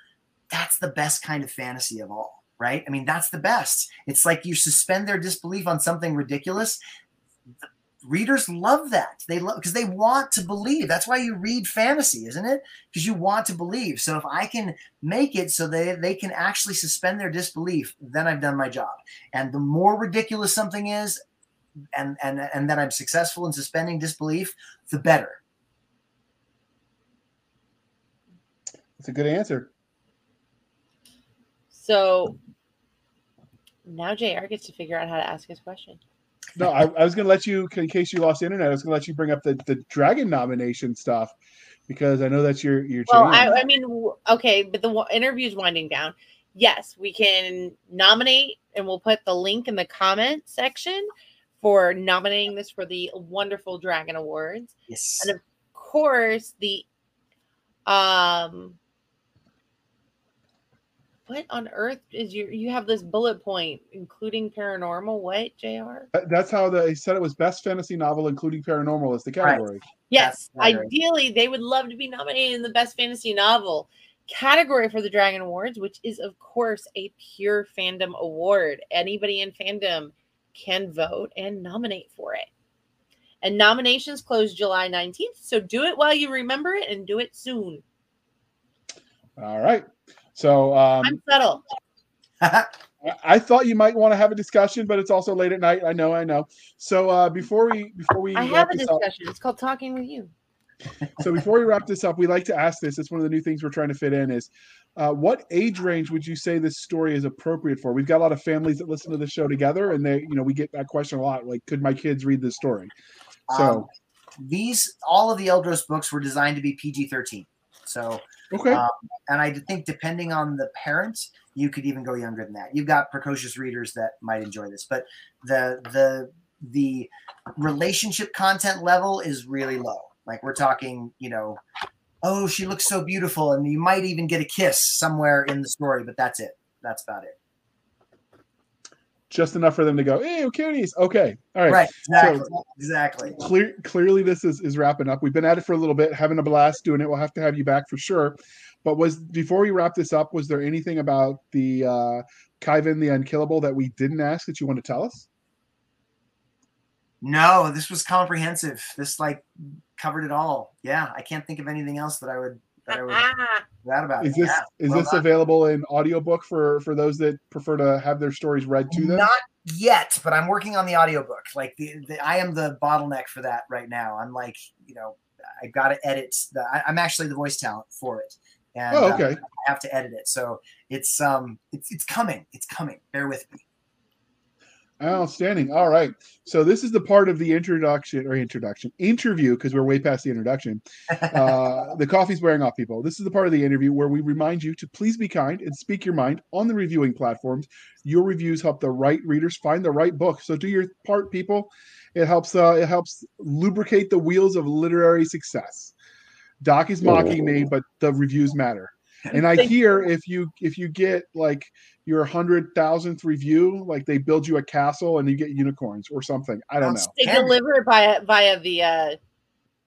that's the best kind of fantasy of all right? I mean, that's the best. It's like you suspend their disbelief on something ridiculous. Readers love that. They love because they want to believe. That's why you read fantasy, isn't it? Because you want to believe. So if I can make it so they, they can actually suspend their disbelief, then I've done my job. And the more ridiculous something is, and and and that I'm successful in suspending disbelief, the better. That's a good answer. So now JR gets to figure out how to ask his question. No, I, I was going to let you, in case you lost internet, I was going to let you bring up the, the dragon nomination stuff because I know that's your your. Well, jam. I, I mean, okay, but the interview is winding down. Yes, we can nominate, and we'll put the link in the comment section for nominating this for the wonderful Dragon Awards. Yes. And of course, the um, what on earth is your? You have this bullet point, including paranormal. What, Jr. Uh, that's how they said it was best fantasy novel, including paranormal, is the category. Yes, right. ideally, they would love to be nominated in the best fantasy novel category for the Dragon Awards, which is, of course, a pure fandom award. Anybody in fandom can vote and nominate for it. And nominations close July 19th. So do it while you remember it and do it soon. All right. So um, I'm subtle. I- I thought you might want to have a discussion, but it's also late at night. I know, I know. So uh, before we before we I wrap have a this up, discussion. It's called Talking with You. so before we wrap this up, we like to ask this. It's one of the new things we're trying to fit in. Is uh, what age range would you say this story is appropriate for? We've got a lot of families that listen to the show together, and they, you know, we get that question a lot. Like, could my kids read this story? So Um, these all of the Eldros books were designed to be PG-13. So okay, um, and I think depending on the parent, you could even go younger than that. You've got precocious readers that might enjoy this, but the the the relationship content level is really low. Like we're talking, you know, oh, she looks so beautiful, and you might even get a kiss somewhere in the story, but that's it. That's about it. Just enough for them to go, "Hey, cuties." Okay, all right. Right. Exactly. So- exactly. Clear, clearly, this is is wrapping up. We've been at it for a little bit, having a blast doing it. We'll have to have you back for sure. But was before we wrap this up, was there anything about the uh, Khyven the Unkillable that we didn't ask that you want to tell us? No, this was comprehensive. This like covered it all. Yeah, I can't think of anything else that I would I would that about. Is it. this Yeah, is well this done. available in audiobook for for those that prefer to have their stories read to them? Not yet, but I'm working on the audiobook. Like the, the I am the bottleneck for that right now. I'm like, you know, I got to edit. The, I, I'm actually the voice talent for it, and oh, uh, okay. I have to edit it. So it's um it's it's coming. It's coming. Bear with me. Outstanding. All right. So this is the part of the introduction or introduction interview because we're way past the introduction. Uh, the coffee's wearing off, people. This is the part of the interview where we remind you to please be kind and speak your mind on the reviewing platforms. Your reviews help the right readers find the right book. So do your part, people. It helps. Uh, it helps lubricate the wheels of literary success. Doc is mocking me, but the reviews matter. And I Thank hear if you if you get like your hundred thousandth review, like they build you a castle and you get unicorns or something. I don't know. They Can deliver it via via the uh,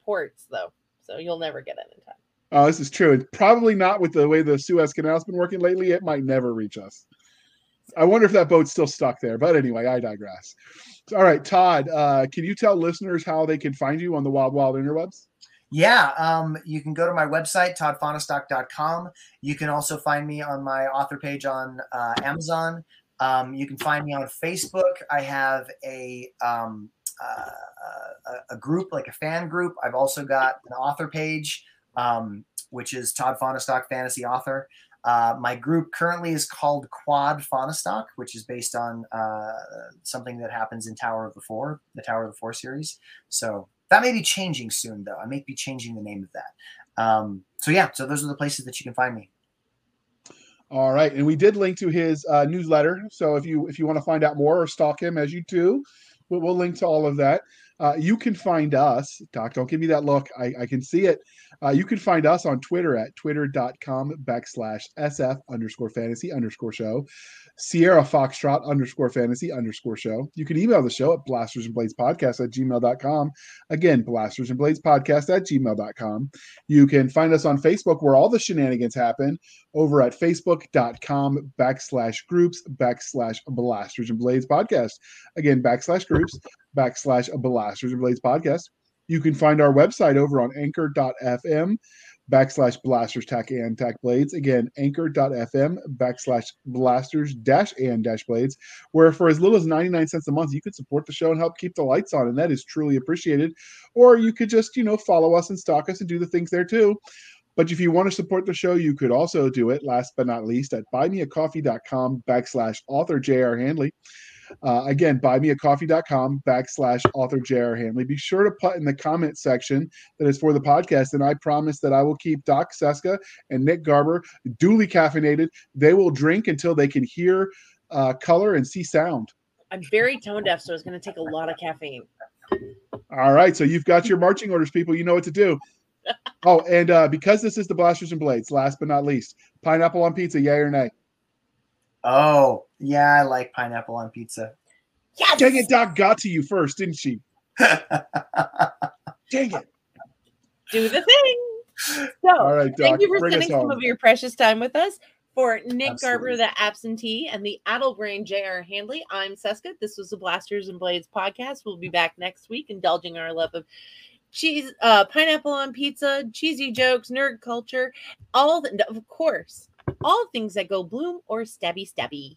ports though, so you'll never get it in time. Oh, this is true. And probably not with the way the Suez Canal's been working lately. It might never reach us. I wonder if that boat's still stuck there. But anyway, I digress. All right, Todd, uh, can you tell listeners how they can find you on the Wild Wild Interwebs? Yeah, um, you can go to my website, toddfahnestock.com. You can also find me on my author page on uh, Amazon. Um, you can find me on Facebook. I have a, um, uh, a group, like a fan group. I've also got an author page, um, which is Todd Fahnestock Fantasy Author. Uh, my group currently is called Quad Fahnestock, which is based on uh, something that happens in Tower of the Four, the Tower of the Four series. So that may be changing soon, though. I may be changing the name of that. Um, so yeah, so those are the places that you can find me. All right, and we did link to his uh, newsletter. So if you if you want to find out more or stalk him, as you do, we'll, we'll link to all of that. Uh, you can find us, Doc. Don't give me that look. I, I can see it. Uh, you can find us on Twitter at twitter.com backslash sf underscore fantasy underscore show. Sierra Foxtrot underscore fantasy underscore show. You can email the show at blasters and blades podcast at gmail.com. Again, blasters and blades podcast at gmail.com. You can find us on Facebook where all the shenanigans happen over at facebook.com backslash groups backslash blasters and blades podcast. Again, backslash groups backslash blasters and blades podcast. You can find our website over on anchor.fm backslash blasters tack and tack blades. Again, anchor.fm backslash blasters dash and dash blades, where for as little as 99 cents a month, you could support the show and help keep the lights on. And that is truly appreciated. Or you could just, you know, follow us and stalk us and do the things there too. But if you want to support the show, you could also do it, last but not least, at buymeacoffee.com backslash author J.R. Handley. Uh, again, buymeacoffee.com backslash author J.R. Handley. Be sure to put in the comment section that is for the podcast, and I promise that I will keep Doc Seska and Nick Garber duly caffeinated. They will drink until they can hear uh, color and see sound. I'm very tone deaf, so it's going to take a lot of caffeine. All right, so you've got your marching orders, people. You know what to do. Oh, and uh, because this is the Blasters and Blades, last but not least, pineapple on pizza, yay or nay? Oh, yeah, I like pineapple on pizza. Yes. Dang it, Doc got to you first, didn't she? Dang it. Do the thing. So, All right, Doc, thank you for spending some of your precious time with us. For Nick Garber, the absentee, and the addle brain J.R. Handley, I'm Seska. This was the Blasters and Blades podcast. We'll be back next week, indulging our love of cheese, uh, pineapple on pizza, cheesy jokes, nerd culture, all the, of course, all things that go bloom or stabby stabby.